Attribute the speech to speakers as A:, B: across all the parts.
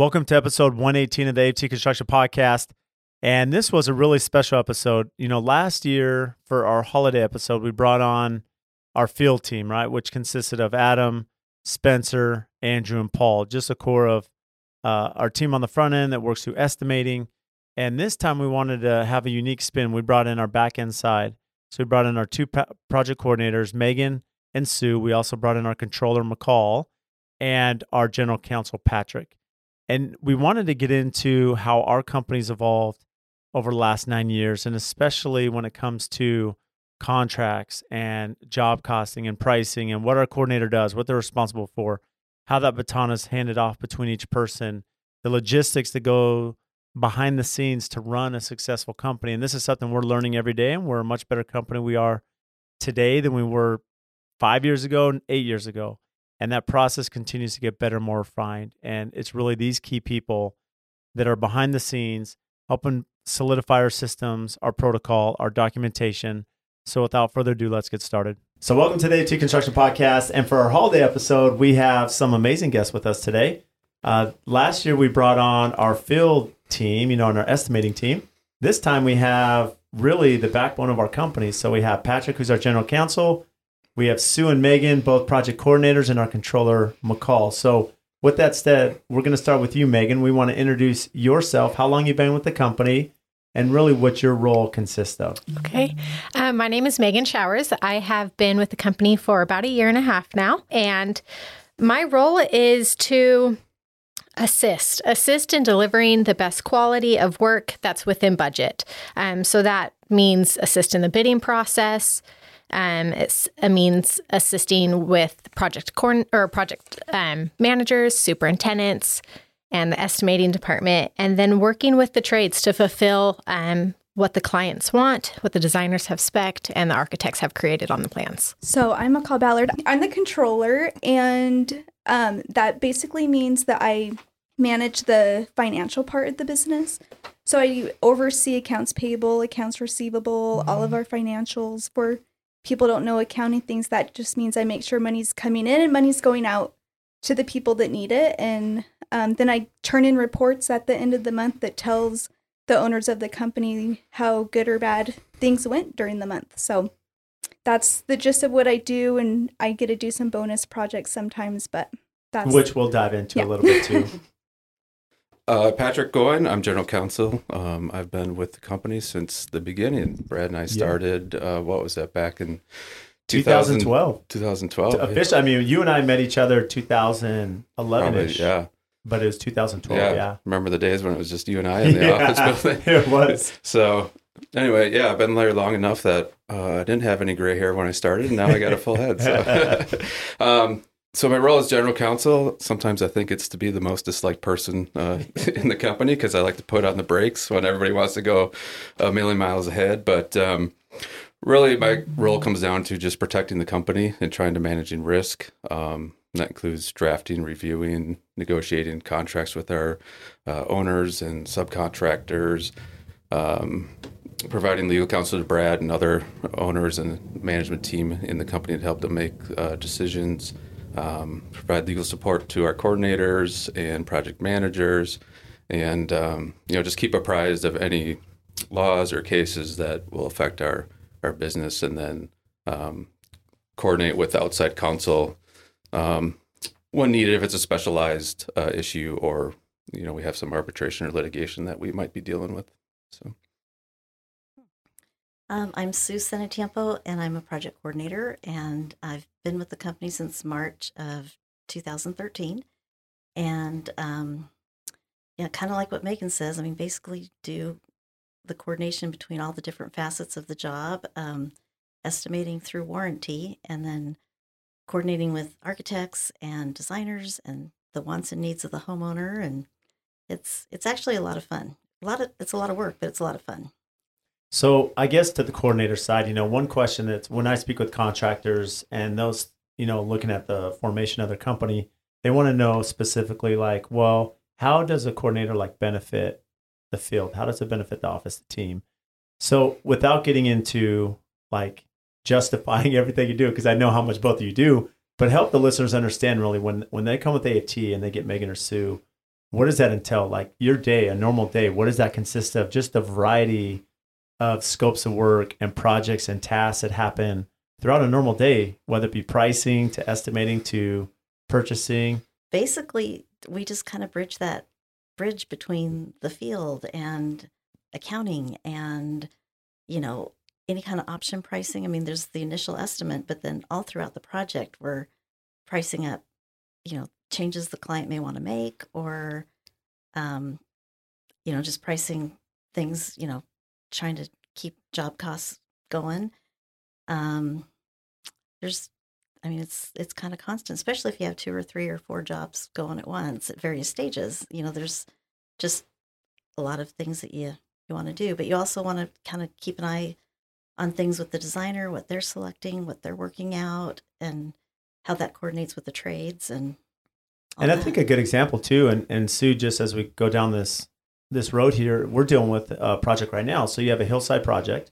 A: Welcome to episode 118 of the AFT Construction Podcast. And this was a really special episode. You know, last year for our holiday episode, we brought on our field team, right, which consisted of Adam, Spencer, Andrew, and Paul, just a core of uh, our team on the front end that works through estimating. And this time we wanted to have a unique spin. We brought in our back end side. So we brought in our two project coordinators, Megan and Sue. We also brought in our controller, McCall, and our general counsel, Patrick. And we wanted to get into how our company's evolved over the last nine years, and especially when it comes to contracts and job costing and pricing and what our coordinator does, what they're responsible for, how that baton is handed off between each person, the logistics that go behind the scenes to run a successful company. And this is something we're learning every day, and we're a much better company we are today than we were five years ago and eight years ago. And that process continues to get better and more refined. And it's really these key people that are behind the scenes helping solidify our systems, our protocol, our documentation. So without further ado, let's get started. So welcome to the AFT Construction Podcast. And for our holiday episode, we have some amazing guests with us today. Uh, last year, we brought on our field team, you know, and our estimating team. This time, we have really the backbone of our company. So we have Patrick, who's our general counsel, we have Sue and Megan, both project coordinators, and our controller, McCall. So, with that said, we're going to start with you, Megan. We want to introduce yourself, how long you've been with the company, and really what your role consists of.
B: Okay. Um, my name is Megan Showers. I have been with the company for about a year and a half now. And my role is to assist assist in delivering the best quality of work that's within budget um, so that means assist in the bidding process um, it's, it means assisting with project corn or project um, managers, superintendents, and the estimating department, and then working with the trades to fulfill um, what the clients want, what the designers have spec'd, and the architects have created on the plans.
C: So I'm McCall Ballard. I'm the controller, and um, that basically means that I manage the financial part of the business. So I oversee accounts payable, accounts receivable, mm-hmm. all of our financials for people don't know accounting things, that just means I make sure money's coming in and money's going out to the people that need it. And um, then I turn in reports at the end of the month that tells the owners of the company how good or bad things went during the month. So that's the gist of what I do. And I get to do some bonus projects sometimes, but that's.
A: Which we'll dive into yeah. a little bit too.
D: Uh, Patrick Goin, I'm general counsel. Um, I've been with the company since the beginning. Brad and I started, yeah. uh, what was that, back in
A: 2012.
D: 2012.
A: Officially, I mean, you and I met each other 2011 ish. Yeah. But it was 2012. Yeah. yeah.
D: Remember the days when it was just you and I in the yeah, office building?
A: It was.
D: so, anyway, yeah, I've been there long enough that uh, I didn't have any gray hair when I started, and now I got a full head. So. um, so my role as general counsel, sometimes I think it's to be the most disliked person uh, in the company because I like to put on the brakes when everybody wants to go a million miles ahead. But um, really, my role comes down to just protecting the company and trying to managing risk. Um, that includes drafting, reviewing, negotiating contracts with our uh, owners and subcontractors, um, providing legal counsel to Brad and other owners and management team in the company to help them make uh, decisions um, provide legal support to our coordinators and project managers, and um, you know just keep apprised of any laws or cases that will affect our our business, and then um, coordinate with outside counsel um, when needed if it's a specialized uh, issue or you know we have some arbitration or litigation that we might be dealing with. So.
E: Um, I'm Sue Senatiempo, and I'm a project coordinator, and I've been with the company since March of 2013. And um, yeah, kind of like what Megan says, I mean, basically do the coordination between all the different facets of the job, um, estimating through warranty, and then coordinating with architects and designers and the wants and needs of the homeowner. And it's it's actually a lot of fun. A lot of it's a lot of work, but it's a lot of fun.
A: So I guess to the coordinator side, you know, one question that's when I speak with contractors and those, you know, looking at the formation of their company, they want to know specifically like, well, how does a coordinator like benefit the field? How does it benefit the office, the team? So without getting into like justifying everything you do, because I know how much both of you do, but help the listeners understand really when when they come with AFT and they get Megan or Sue, what does that entail? Like your day, a normal day, what does that consist of? Just the variety of scopes of work and projects and tasks that happen throughout a normal day, whether it be pricing to estimating to purchasing.
E: Basically, we just kind of bridge that bridge between the field and accounting and, you know, any kind of option pricing. I mean, there's the initial estimate, but then all throughout the project, we're pricing up, you know, changes the client may want to make or, um, you know, just pricing things, you know, trying to keep job costs going. Um, there's, I mean, it's it's kind of constant, especially if you have two or three or four jobs going at once at various stages. You know, there's just a lot of things that you you want to do, but you also want to kind of keep an eye on things with the designer, what they're selecting, what they're working out, and how that coordinates with the trades and.
A: And I think a good example too, and, and Sue, just as we go down this this road here, we're dealing with a project right now. So you have a hillside project,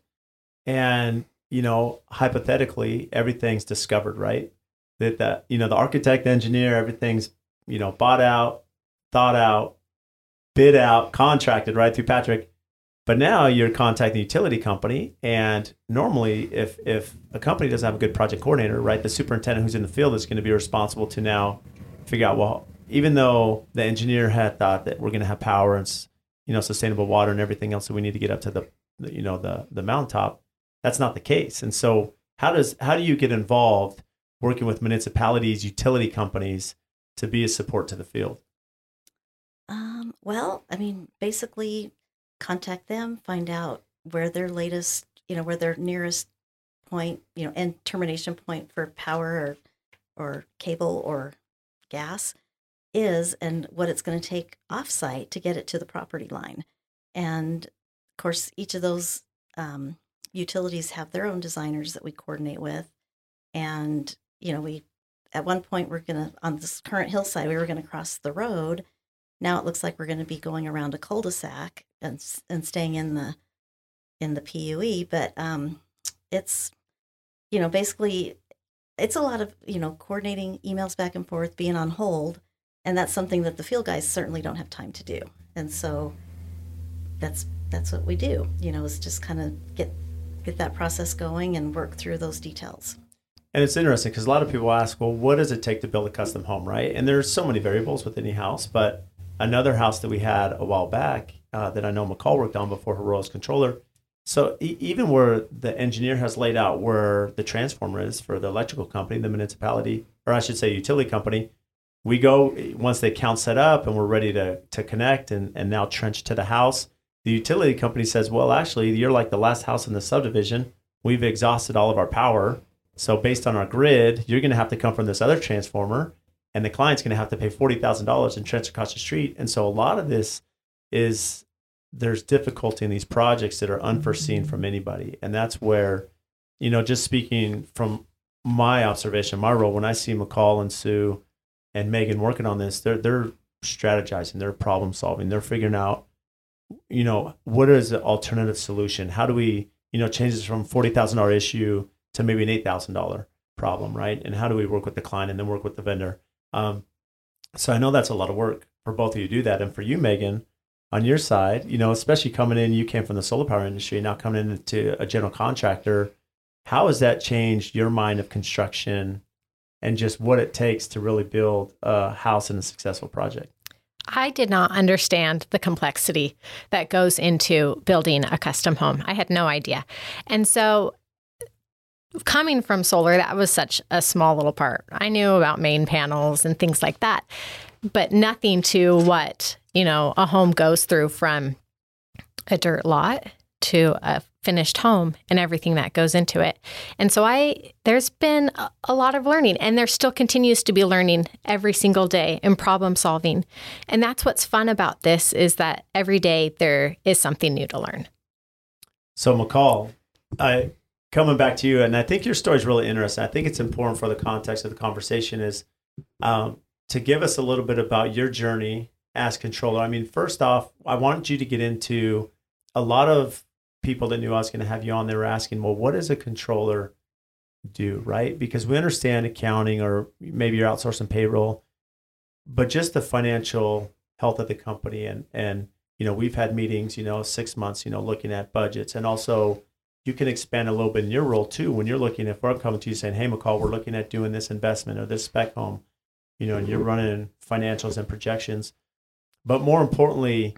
A: and you know, hypothetically, everything's discovered, right? That that you know, the architect, engineer, everything's you know bought out, thought out, bid out, contracted right through Patrick. But now you're contacting the utility company, and normally, if if a company doesn't have a good project coordinator, right, the superintendent who's in the field is going to be responsible to now figure out well, even though the engineer had thought that we're going to have power and you know sustainable water and everything else that we need to get up to the, you know the the mountaintop, that's not the case. And so, how does how do you get involved working with municipalities, utility companies to be a support to the field?
E: Um, well, I mean, basically contact them, find out where their latest, you know, where their nearest point, you know, and termination point for power or or cable or gas is and what it's going to take offsite to get it to the property line. And of course, each of those um, utilities have their own designers that we coordinate with. And, you know, we, at one point, we're going to, on this current hillside, we were going to cross the road. Now it looks like we're going to be going around a cul-de-sac and, and staying in the, in the PUE. But um, it's, you know, basically, it's a lot of, you know, coordinating emails back and forth, being on hold and that's something that the field guys certainly don't have time to do and so that's that's what we do you know is just kind of get get that process going and work through those details
A: And it's interesting because a lot of people ask, well, what does it take to build a custom home, right? And there's so many variables with any house. But another house that we had a while back uh, that I know McCall worked on before her role as controller. So e- even where the engineer has laid out where the transformer is for the electrical company, the municipality, or I should say utility company, we go once the account's set up and we're ready to to connect and, and now trench to the house. The utility company says, well, actually, you're like the last house in the subdivision. We've exhausted all of our power. So based on our grid, you're going to have to come from this other transformer, and the client's going to have to pay forty thousand dollars and trench across the street. And so a lot of this is there's difficulty in these projects that are unforeseen from anybody, and that's where, you know, just speaking from my observation, my role when I see McCall and Sue and Megan working on this, they're they're strategizing, they're problem solving, they're figuring out, you know, what is the alternative solution? How do we, you know, change this from forty thousand dollar issue to maybe an eight thousand dollar problem, right? And how do we work with the client and then work with the vendor? Um, so I know that's a lot of work for both of you to do that, and for you, Megan, on your side, you know, especially coming in, you came from the solar power industry, now coming into a general contractor. How has that changed your mind of construction and just what it takes to really build a house in a successful project?
B: I did not understand the complexity that goes into building a custom home. I had no idea. And so, coming from solar, that was such a small little part. I knew about main panels and things like that, but nothing to what, you know, a home goes through from a dirt lot to a finished home and everything that goes into it. And so I there's been a, lot of learning and there still continues to be learning every single day and problem solving. And that's what's fun about this is that every day there is something new to learn.
A: So McCall, I coming back to you, and I think your story is really interesting. I think it's important for the context of the conversation is um, to give us a little bit about your journey as controller. I mean, first off, I wanted you to get into a lot of people that knew I was going to have you on. They were asking, well, what does a controller do, right? Because we understand accounting, or maybe you're outsourcing payroll, but just the financial health of the company and and you know we've had meetings you know six months you know looking at budgets and also you can expand a little bit in your role too when you're looking if we're coming to you saying hey mccall we're looking at doing this investment or this spec home you know and you're mm-hmm. running financials and projections but more importantly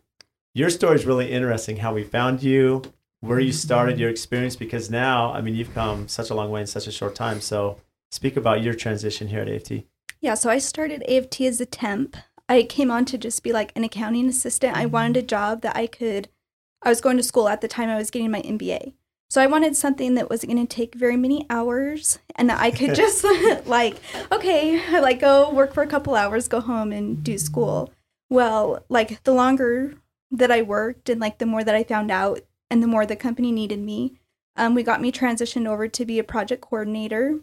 A: your story is really interesting how we found you where you started your experience because now i mean you've come such a long way in such a short time so speak about your transition here at aft
C: Yeah, so I started AFT as a temp. I came on to just be like an accounting assistant. I wanted a job that I could. I was going to school at the time. I was getting my MBA, so I wanted something that wasn't going to take very many hours, and that I could just like, okay, like go work for a couple hours, go home, and do school. Well, like the longer that I worked, and like the more that I found out, and the more the company needed me, um, we got me transitioned over to be a project coordinator.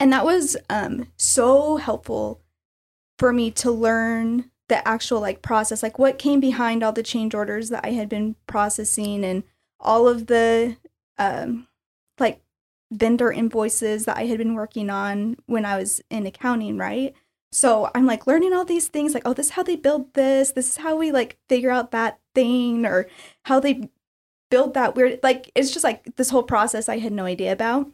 C: And that was um so helpful for me to learn the actual like process like what came behind all the change orders that i had been processing and all of the um like vendor invoices that i had been working on when i was in accounting right? So i'm like learning all these things like oh this is how they build this. This is how we like figure out that thing or how they build that weird like it's just like this whole process i had no idea about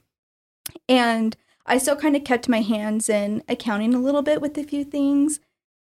C: and I still kind of kept my hands in accounting a little bit with a few things.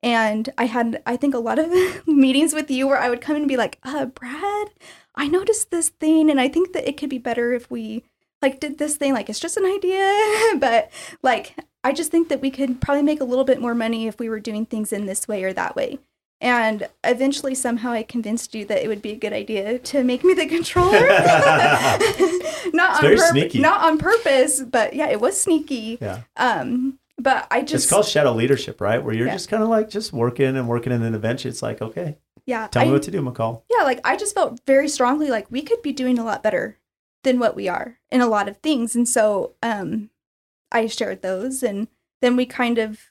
C: And I had, I think, a lot of meetings with you where I would come and be like, uh, Brad, I noticed this thing and I think that it could be better if we like did this thing. Like, it's just an idea. but like, I just think that we could probably make a little bit more money if we were doing things in this way or that way. And eventually, somehow, I convinced you that it would be a good idea to make me the controller. not on
A: very
C: purpose, not on purpose, but yeah, it was sneaky.
A: yeah
C: Um, but I just
A: it's called shadow leadership right where you're
C: Yeah.
A: just kind of like just working and working and then eventually it's like okay
C: yeah,
A: tell
C: I,
A: me what to do mccall
C: yeah, like I just felt very strongly like we could be doing a lot better than what we are in a lot of things, and so um, I shared those, and then we kind of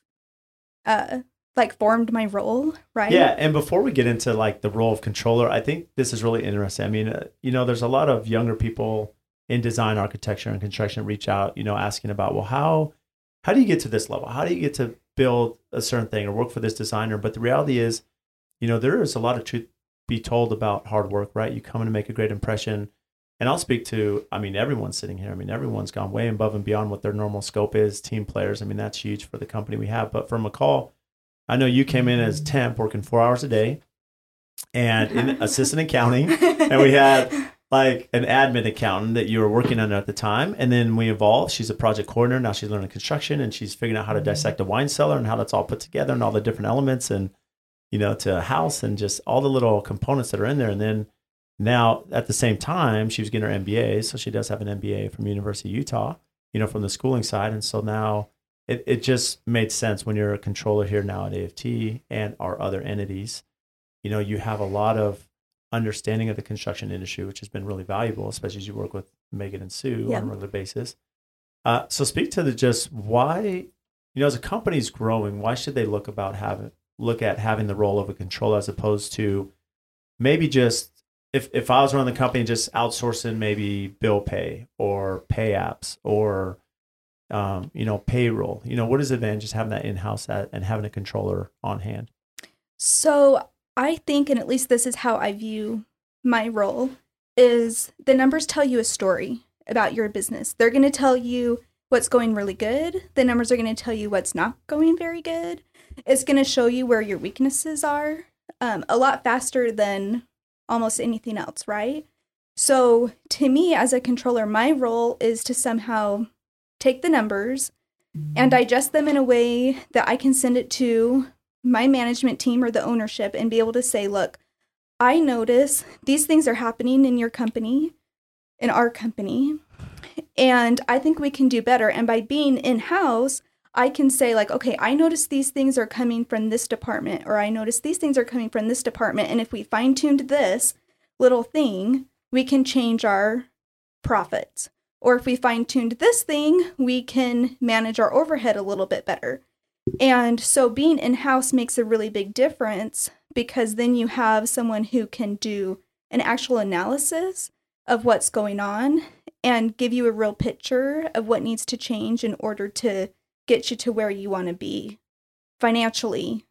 C: uh like formed my role, right?
A: Yeah, and before we get into like the role of controller, I think this is really interesting. I mean, uh, you know, there's a lot of younger people in design, architecture, and construction reach out, you know, asking about, well, how how do you get to this level? How do you get to build a certain thing or work for this designer? But the reality is, you know, there is a lot of truth to be told about hard work, right? You come in to make a great impression. And I'll speak to, I mean, everyone's sitting here. I mean, everyone's gone way above and beyond what their normal scope is. Team players, I mean, that's huge for the company we have. But for McCall, I know you came in as temp, working four hours a day, and in assistant accounting, and we had like an admin accountant that you were working under at the time, and then we evolved. She's a project coordinator now. She's learning construction, and she's figuring out how to mm-hmm. dissect a wine cellar and how that's all put together and all the different elements, and you know, to a house and just all the little components that are in there. And then now at the same time, she was getting her MBA, so she does have an MBA from University of Utah, you know, from the schooling side, and so now it, it just made sense when you're a controller here now at AFT and our other entities. You know, you have a lot of understanding of the construction industry, which has been really valuable, especially as you work with Megan and Sue
C: Yeah.
A: on a regular basis. Uh, so speak to the just why, you know, as a company's growing, why should they look about having look at having the role of a controller as opposed to maybe just if if I was running the company, just outsourcing maybe bill pay or pay apps or um, you know, payroll. You know, what is the advantage having that in house and having a controller on hand?
C: So I think, and at least this is how I view my role, is the numbers tell you a story about your business. They're going to tell you what's going really good. The numbers are going to tell you what's not going very good. It's going to show you where your weaknesses are um, a lot faster than almost anything else, right? So to me, as a controller, my role is to somehow take the numbers mm-hmm. and digest them in a way that I can send it to my management team or the ownership and be able to say, look, I notice these things are happening in your company, in our company, and I think we can do better. And by being in house, I can say, like, okay, I notice these things are coming from this department, or I notice these things are coming from this department. And if we fine tuned this little thing, we can change our profits. Or if we fine tuned this thing, we can manage our overhead a little bit better. And so being in house makes a really big difference because then you have someone who can do an actual analysis of what's going on and give you a real picture of what needs to change in order to get you to where you want to be financially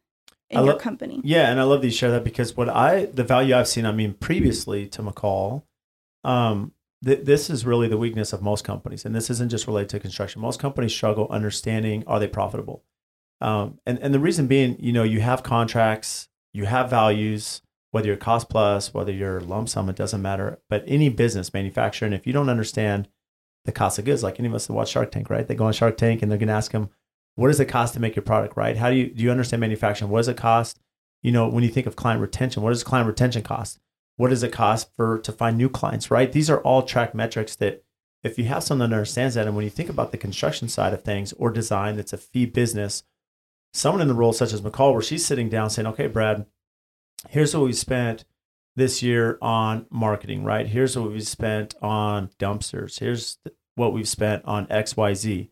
C: in
A: I
C: your company.
A: Yeah, and I love that you share that because what I the value I've seen, I mean, previously to McCall, um, th- this is really the weakness of most companies, and this isn't just related to construction. Most companies struggle understanding are they profitable, um, and and the reason being, you know, you have contracts, you have values, whether you're cost plus, whether you're lump sum, it doesn't matter. But any business, manufacturing, if you don't understand the cost of goods, like any of us that watch Shark Tank, right? They go on Shark Tank and they're going to ask them, what does it cost to make your product, right? How do you do you understand manufacturing? What does it cost? You know, when you think of client retention, what does client retention cost? What does it cost for to find new clients, right? These are all track metrics that if you have someone that understands that, and when you think about the construction side of things or design, that's a fee business. Someone in the role such as McCall, where she's sitting down saying, "Okay, Brad, here's what we spent this year on marketing, right? Here's what we've spent on dumpsters. Here's what we've spent on XYZ.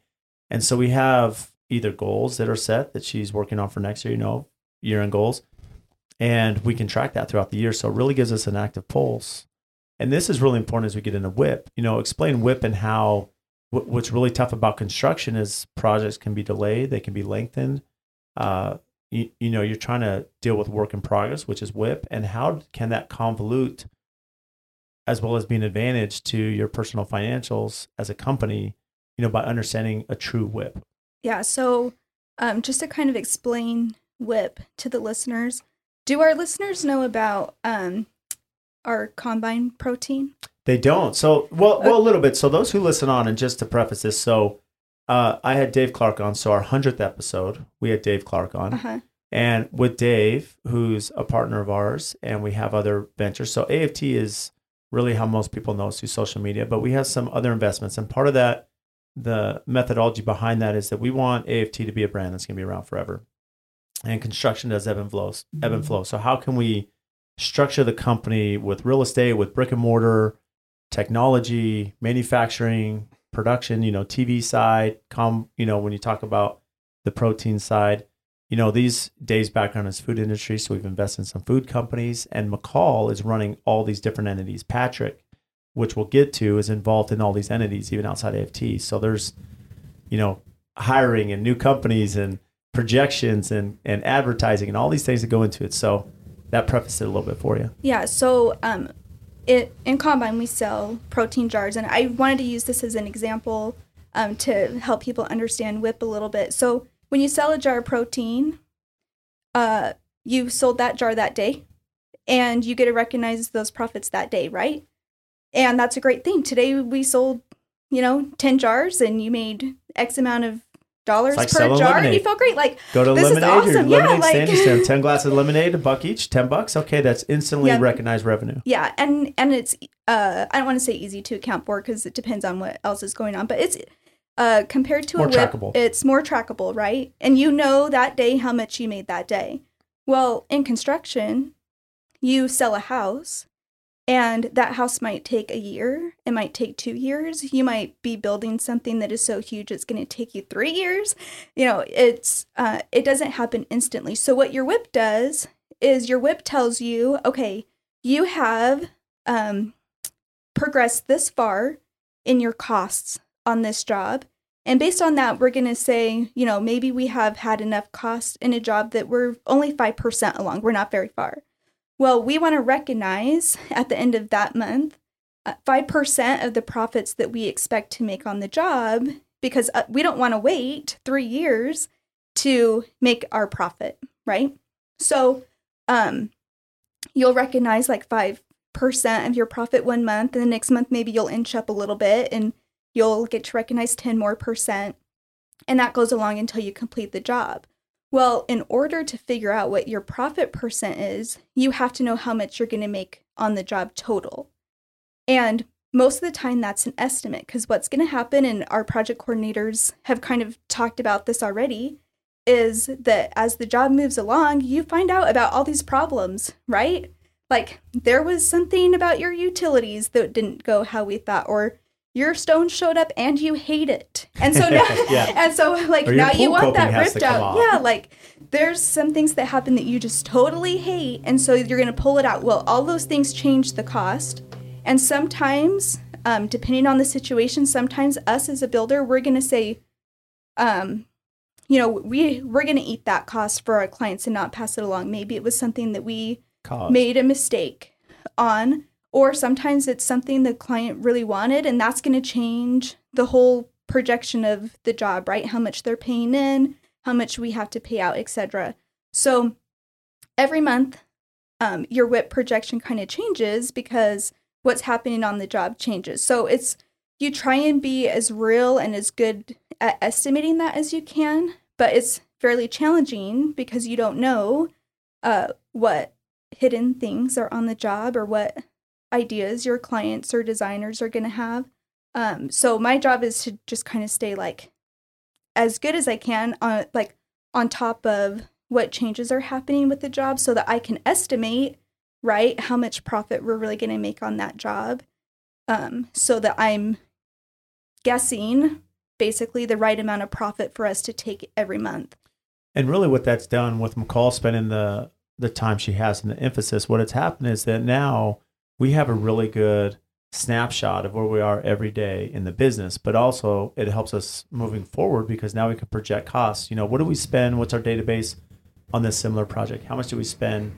A: And so we have either goals that are set that she's working on for next year, you know, year end goals, and we can track that throughout the year. So it really gives us an active pulse. And this is really important as we get into WIP. You know, explain WIP and how what, what's really tough about construction is projects can be delayed, they can be lengthened. Uh, you, you know, you're trying to deal with work in progress, which is WIP, and how can that convolute as well as be an advantage to your personal financials as a company, you know, by understanding a true WIP.
C: Yeah. So, um, just to kind of explain WIP to the listeners, do our listeners know about um, our combine protein?
A: They don't. So, well, well, a little bit. So, those who listen on, and just to preface this, so uh, I had Dave Clark on. So, our hundredth episode, we had Dave Clark on,
C: Uh huh.
A: and with Dave, who's a partner of ours, and we have other ventures. So, AFT is really how most people know us through social media, but we have some other investments, and part of that, the methodology behind that is that we want AFT to be a brand that's going to be around forever, and construction does ebb and flows, ebb and mm-hmm. flow. So, how can we structure the company with real estate, with brick and mortar? technology, manufacturing, production, you know, TV side, com, you know, when you talk about the protein side, you know, these days background is food industry, so we've invested in some food companies and McCall is running all these different entities. Patrick, which we'll get to, is involved in all these entities even outside AFT. So there's, you know, hiring and new companies and projections and and advertising and all these things that go into it. So that prefaced it a little bit for you.
C: Yeah. So, um, it in combine we sell protein jars, and I wanted to use this as an example um, to help people understand WIP a little bit. So, when you sell a jar of protein, uh, you sold that jar that day, and you get to recognize those profits that day, right? And that's a great thing. Today we sold, you know, ten jars, and you made X amount of dollars
A: like
C: per jar, and you felt great. Like
A: Go to
C: This is
A: lemonade or
C: awesome. Yeah,
A: lemonade
C: like-
A: stand ten glasses of lemonade, a buck each, ten bucks. Okay, that's instantly
C: Yeah.
A: recognized revenue.
C: Yeah, and and it's uh I don't want to say easy to account for because it depends on what else is going on, but it's uh compared to
A: More
C: a WIP,
A: trackable.
C: it's more trackable, right? And you know that day how much you made that day. Well, in construction, you sell a house and that house might take a year, it might take 2 years. You might be building something that is so huge it's going to take you 3 years. You know, it's uh it doesn't happen instantly. So what your WIP does is your WIP tells you, okay, you have um, progressed this far in your costs on this job. And based on that, we're going to say, you know, maybe we have had enough cost in a job that we're only 5% along. We're not very far. Well, we want to recognize at the end of that month uh, 5% of the profits that we expect to make on the job because uh, we don't want to wait three years to make our profit, right? So, um, you'll recognize like 5% of your profit one month, and the next month, maybe you'll inch up a little bit and you'll get to recognize 10 more percent. And that goes along until you complete the job. Well, in order to figure out what your profit percent is, you have to know how much you're going to make on the job total. And most of the time, that's an estimate because what's going to happen, and our project coordinators have kind of talked about this already, is that as the job moves along, you find out about all these problems, right? Like there was something about your utilities that didn't go how we thought, or your stone showed up and you hate it. And so now,
A: Yeah.
C: and so like now you want that ripped out. Yeah, like there's some things that happen that you just totally hate, and so you're gonna pull it out. Well, all those things change the cost, and sometimes, um, depending on the situation, sometimes us as a builder, we're gonna say, um, you know, we we're going to eat that cost for our clients and not pass it along. Maybe it was something that we
A: Cost.
C: made a mistake on or sometimes it's something the client really wanted and that's going to change the whole projection of the job right? How much they're paying in how much we have to pay out etc so every month um, your WIP projection kind of changes because what's happening on the job changes. So it's you try and be as real and as good at estimating that as you can but it's fairly challenging because you don't know uh, what hidden things are on the job or what ideas your clients or designers are going to have. Um, so my job is to just kind of stay like as good as I can on like on top of what changes are happening with the job so that I can estimate right how much profit we're really going to make on that job um, so that I'm guessing basically the right amount of profit for us to take every month.
A: And really, what that's done with McCall spending the the time she has and the emphasis, what has happened is that now we have a really good snapshot of where we are every day in the business, but also it helps us moving forward because now we can project costs. You know, what do we spend? What's our database on this similar project? How much do we spend?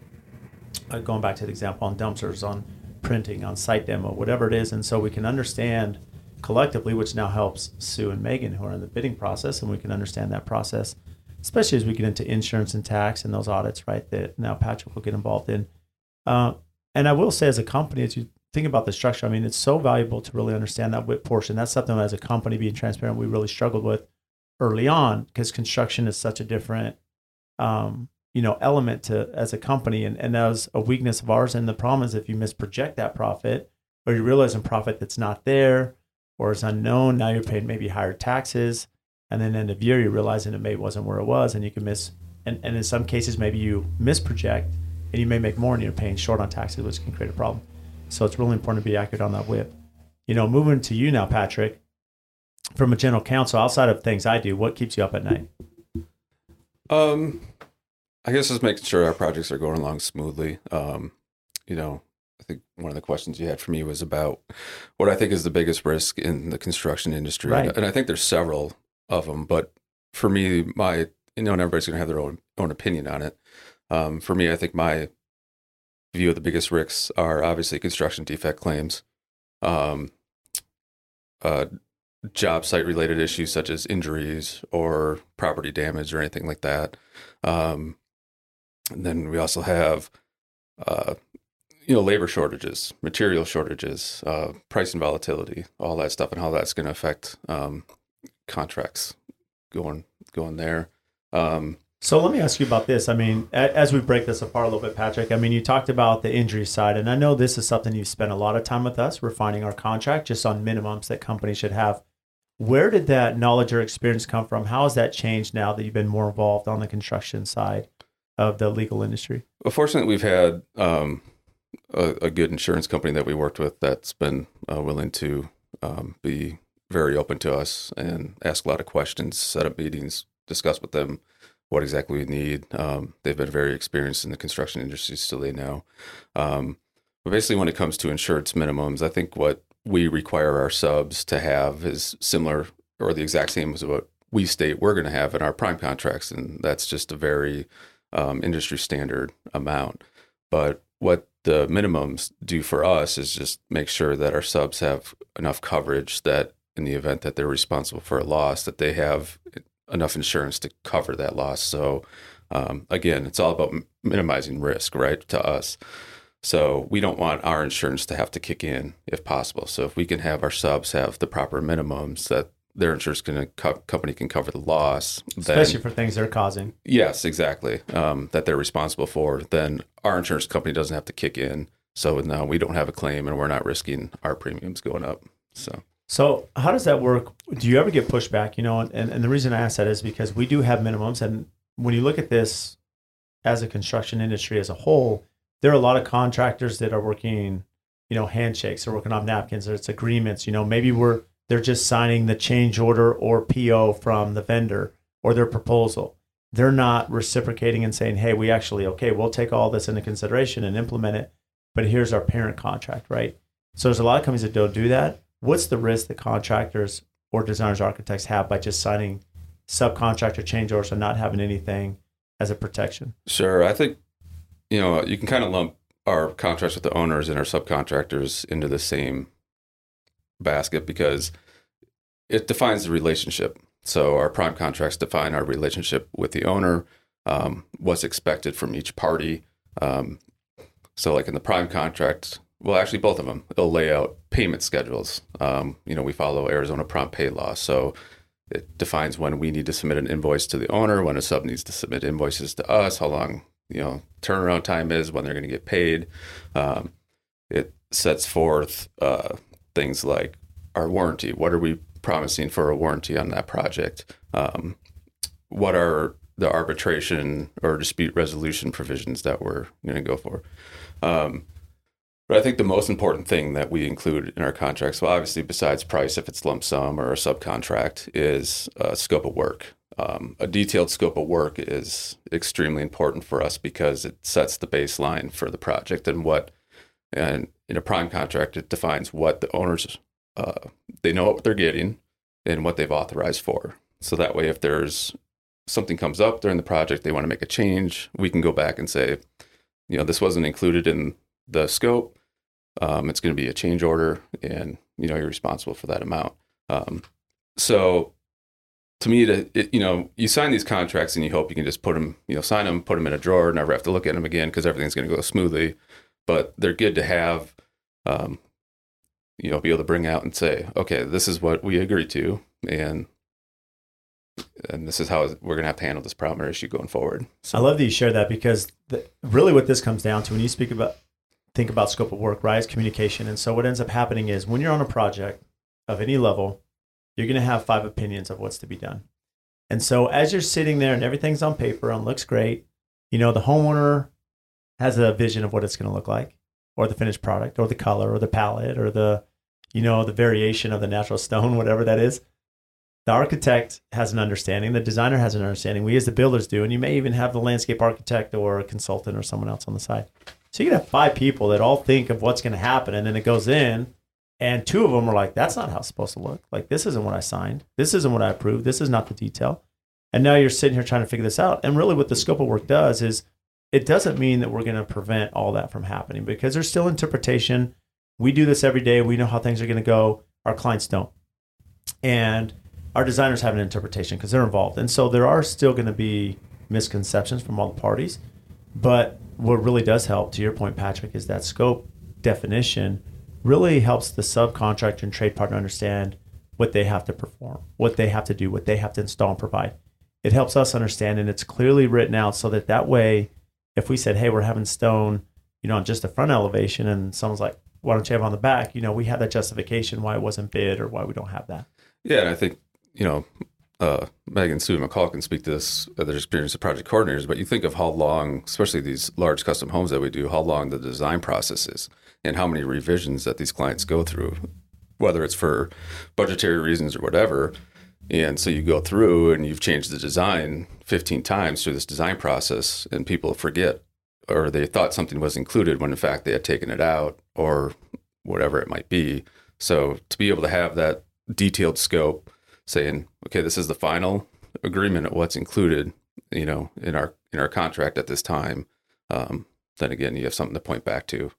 A: Uh, going back to the example on dumpsters, on printing, on site demo, whatever it is, and so we can understand collectively, which now helps Sue and Megan who are in the bidding process, and we can understand that process especially as we get into insurance and tax and those audits, right? That now Patrick will get involved in. Uh, and I will say, as a company, as you think about the structure, I mean, it's so valuable to really understand that WIP portion. That's something as a company being transparent, we really struggled with early on because construction is such a different, um, you know, element to as a company, and and that was a weakness of ours. And the problem is if you misproject that profit, or you realize a profit that's not there, or is unknown, now you're paying maybe higher taxes and then end of year you're realizing it maybe wasn't where it was and you can miss and, and in some cases maybe you misproject and you may make more and you're paying short on taxes which can create a problem so it's really important to be accurate on that WIP you know moving to you now patrick from a general counsel outside of things i do what keeps you up at night
D: um i guess just making sure our projects are going along smoothly um you know I think one of the questions you had for me was about what I think is the biggest risk in the construction industry.
A: Right.
D: And I think there's several of them. But for me, my you know, and everybody's going to have their own own opinion on it. Um, for me, I think my view of the biggest risks are obviously construction defect claims, um, uh, job site related issues such as injuries or property damage or anything like that. Um, and then we also have, uh, you know, labor shortages, material shortages, uh, and volatility, all that stuff, and how that's going to affect um, contracts going going there. Um,
A: so let me ask you about this. I mean, as we break this apart a little bit, Patrick, I mean, you talked about the injury side, and I know this is something you've spent a lot of time with us refining our contract just on minimums that companies should have. Where did that knowledge or experience come from? How has that changed now that you've been more involved on the construction side of the legal industry?
D: Well, fortunately, we've had um, a, a, good insurance company that we worked with that's been uh, willing to um, be very open to us and ask a lot of questions, set up meetings, discuss with them what exactly we need. Um, they've been very experienced in the construction industry, so they know. Um, but basically, when it comes to insurance minimums, I think what we require our subs to have is similar or the exact same as what we state we're going to have in our prime contracts, and that's just a very um, industry standard amount. But what the minimums do for us is just make sure that our subs have enough coverage that in the event that they're responsible for a loss, that they have enough insurance to cover that loss. So, um, again, it's all about minimizing risk, right, to us. So we don't want our insurance to have to kick in if possible. So if we can have our subs have the proper minimums that their insurance can, co- company can cover the loss,
A: especially then, for things they're causing.
D: Yes, exactly. Um, that they're responsible for. Then our insurance company doesn't have to kick in. So now we don't have a claim, and we're not risking our premiums going up. So
A: so how does that work? Do you ever get pushback? You know, and, and the reason I ask that is because we do have minimums, and when you look at this as a construction industry as a whole, there are a lot of contractors that are working, you know, handshakes, they're working on napkins, or it's agreements. You know, maybe we're they're just signing the change order or PO from the vendor or their proposal. They're not reciprocating and saying, "Hey, we actually okay, we'll take all this into consideration and implement it, but here's our parent contract." Right. So there's a lot of companies that don't do that what's the risk that contractors or designers architects have by just signing subcontractor change orders and not having anything as a protection?
D: Sure. I think, you know, you can kind of lump our contracts with the owners and our subcontractors into the same basket because it defines the relationship. So our prime contracts define our relationship with the owner, um, what's expected from each party. Um, so, like in the prime contract, well, actually, both of them, it'll lay out payment schedules. Um, you know, we follow Arizona prompt pay law. So it defines when we need to submit an invoice to the owner, when a sub needs to submit invoices to us, how long, you know, turnaround time is, when they're going to get paid. Um, it sets forth uh, things like our warranty. What are we promising for a warranty on that project? Um, what are the arbitration or dispute resolution provisions that we're going to go for? Um, but I think the most important thing that we include in our contracts, well, obviously, besides price, if it's lump sum or a subcontract, is uh, scope of work. Um, a detailed scope of work is extremely important for us because it sets the baseline for the project and what, and in a prime contract, it defines what the owners uh, they know what they're getting and what they've authorized for. So that way, if there's something comes up during the project, they want to make a change, we can go back and say, you know, this wasn't included in the scope. Um, it's going to be a change order, and you know you're responsible for that amount. Um, so, to me, to it, you know, you sign these contracts and you hope you can just put them, you know, sign them, put them in a drawer, never have to look at them again because everything's going to go smoothly. But they're good to have, um, you know, be able to bring out and say, okay, this is what we agreed to, and and this is how we're going to have to handle this problem or issue going forward.
A: So I love that you share that because the, really what this comes down to when you speak about think about scope of work, right? Is communication. And so what ends up happening is when you're on a project of any level, you're going to have five opinions of what's to be done. And so as you're sitting there and everything's on paper and looks great, you know, the homeowner has a vision of what it's going to look like or the finished product or the color or the palette or the, you know, the variation of the natural stone, whatever that is. The architect has an understanding, the designer has an understanding, we as the builders do, and you may even have the landscape architect or a consultant or someone else on the side. So you can have five people that all think of what's going to happen, and then it goes in, and two of them are like, "That's not how it's supposed to look. Like this isn't what I signed. This isn't what I approved. This is not the detail." And now you're sitting here trying to figure this out. And really, what the scope of work does is it doesn't mean that we're going to prevent all that from happening because there's still interpretation. We do this every day. We know how things are going to go. Our clients don't, and our designers have an interpretation because they're involved. And so there are still going to be misconceptions from all the parties, but what really does help, to your point, Patrick, is that scope definition really helps the subcontractor and trade partner understand what they have to perform, what they have to do, what they have to install and provide. It helps us understand, and it's clearly written out so that that way, if we said, "Hey, we're having stone," you know, on just the front elevation, and someone's like, "Why don't you have on the back?" You know, we have that justification why it wasn't bid or why we don't have that.
D: Yeah, I think you know uh, Megan Sue McCall can speak to this, uh, their experience of project coordinators, but you think of how long, especially these large custom homes that we do, how long the design process is and how many revisions that these clients go through, whether it's for budgetary reasons or whatever. And so you go through and you've changed the design 15 times through this design process, and people forget or they thought something was included when in fact they had taken it out or whatever it might be. So to be able to have that detailed scope saying, okay, this is the final agreement of what's included, you know, in our in our contract at this time. Um, then again, you have something to point back to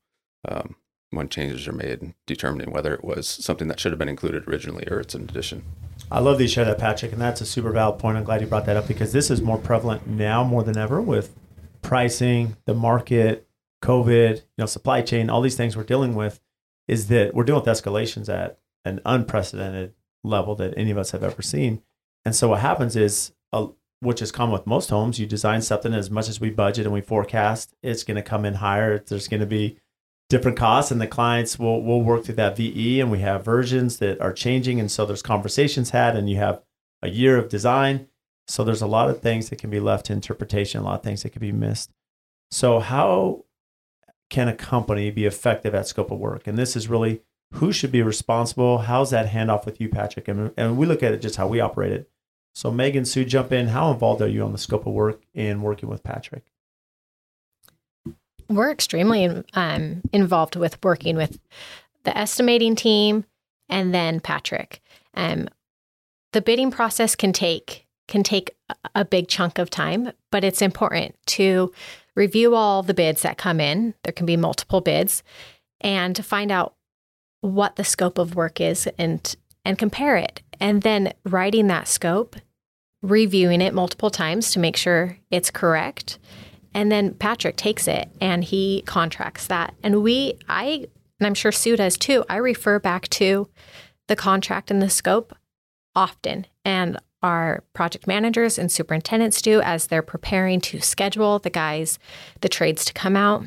D: um, when changes are made, determining whether it was something that should have been included originally or it's an addition.
A: I love that you share that, Patrick, and that's a super valid point. I'm glad you brought that up because this is more prevalent now more than ever with pricing, the market, COVID, you know, supply chain, all these things we're dealing with. Is that we're dealing with escalations at an unprecedented level that any of us have ever seen. And so what happens is, uh, which is common with most homes, you design something as much as we budget and we forecast, it's going to come in higher. There's going to be different costs, and the clients will will work through that VE, and we have versions that are changing, and so there's conversations had, and you have a year of design. So there's a lot of things that can be left to interpretation, a lot of things that can be missed. So how can a company be effective at scope of work? And this is really who should be responsible? How's that handoff with you, Patrick? And, and we look at it just how we operate it. So, Megan, Sue, jump in. How involved are you on the scope of work in working with Patrick?
B: We're extremely um, involved with working with the estimating team and then Patrick. Um, the bidding process can take can take a big chunk of time, but it's important to review all the bids that come in. There can be multiple bids and to find out what the scope of work is and and compare it. And then writing that scope, reviewing it multiple times to make sure it's correct. And then Patrick takes it and he contracts that. And we I and I'm sure Sue does too. I refer back to the contract and the scope often. And our project managers and superintendents do as they're preparing to schedule the guys, the trades to come out.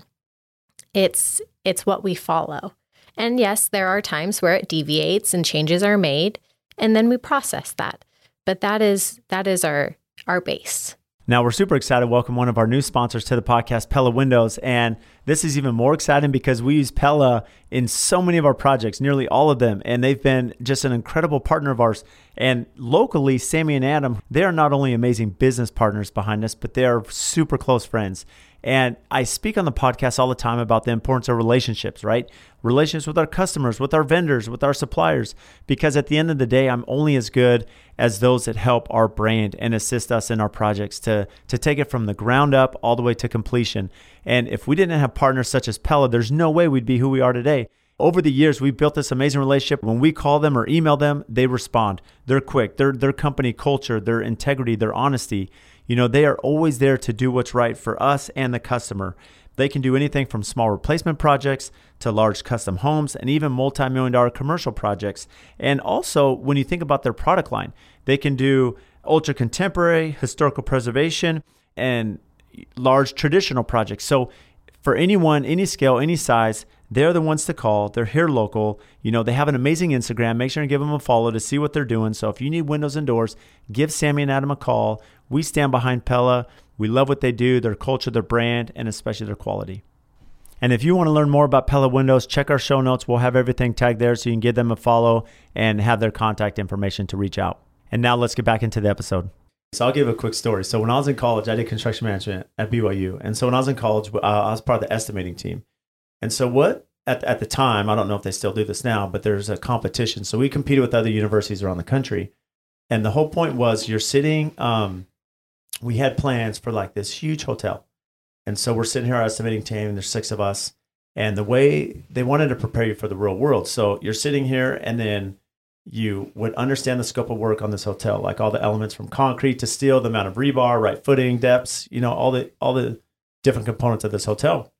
B: It's it's what we follow. And yes, there are times where it deviates and changes are made, and then we process that. But that is that is our our base.
A: Now we're super excited to welcome one of our new sponsors to the podcast, Pella Windows. And this is even more exciting because we use Pella in so many of our projects, nearly all of them. And they've been just an incredible partner of ours. And locally, Sammy and Adam, they are not only amazing business partners behind us, but they are super close friends. And I speak on the podcast all the time about the importance of relationships, right? Relationships with our customers, with our vendors, with our suppliers, because at the end of the day, I'm only as good as those that help our brand and assist us in our projects to, to take it from the ground up all the way to completion. And if we didn't have partners such as Pella, there's no way we'd be who we are today. Over the years, we've built this amazing relationship. When we call them or email them, they respond. They're quick. Their their company culture, their integrity, their honesty you know, they are always there to do what's right for us and the customer. They can do anything from small replacement projects to large custom homes and even multi million dollar commercial projects. And also, when you think about their product line, they can do ultra contemporary, historical preservation, and large traditional projects. So, for anyone, any scale, any size, they're the ones to call. They're here local. You know, they have an amazing Instagram. Make sure and give them a follow to see what they're doing. So if you need windows and doors, give Sammy and Adam a call. We stand behind Pella. We love what they do, their culture, their brand, and especially their quality. And if you want to learn more about Pella Windows, check our show notes. We'll have everything tagged there so you can give them a follow and have their contact information to reach out. And now let's get back into the episode. So I'll give a quick story. So when I was in college, I did construction management at BYU. And so when I was in college, uh, I was part of the estimating team. And so what at, at the time, I don't know if they still do this now, but there's a competition. So we competed with other universities around the country. And the whole point was you're sitting um, we had plans for like this huge hotel. And so we're sitting here, our estimating team, there's six of us. And the way they wanted to prepare you for the real world. So you're sitting here and then you would understand the scope of work on this hotel, like all the elements from concrete to steel, the amount of rebar, right footing, depths, you know, all the all the different components of this hotel.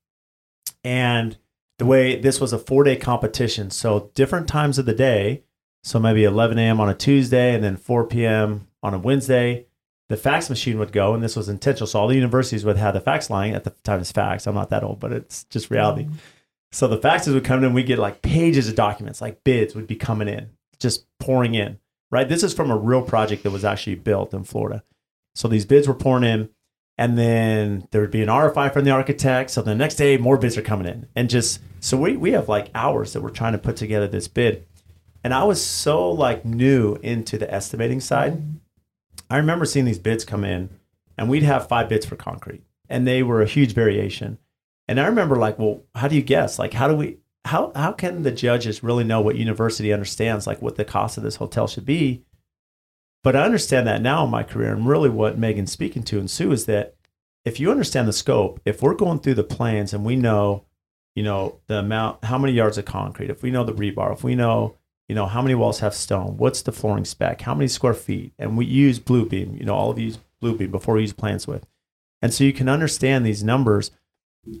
A: And the way this was a four day competition. So different times of the day. So maybe 11 a.m. on a Tuesday and then 4 p.m. on a Wednesday the fax machine would go, and this was intentional. So all the universities would have the fax line at the time. It's fax. I'm not that old, but it's just reality. Mm-hmm. So the faxes would come in, and we get like pages of documents, like bids would be coming in, just pouring in. Right. This is from a real project that was actually built in Florida. So these bids were pouring in, and then there would be an RFI from the architect. So the next day, more bids are coming in, and just so we we have like hours that we're trying to put together this bid. And I was so like new into the estimating side I remember seeing these bids come in, and we'd have five bids for concrete, and they were a huge variation. And I remember like, well, how do you guess? Like, how do we? How how can the judges really know what university understands, like what the cost of this hotel should be? But I understand that now in my career, and really what Megan's speaking to and Sue is that if you understand the scope, if we're going through the plans and we know, you know, the amount, how many yards of concrete, if we know the rebar, if we know you know, how many walls have stone? What's the flooring spec? How many square feet? And we use Bluebeam, you know, all of you use Bluebeam before we use with And so you can understand these numbers.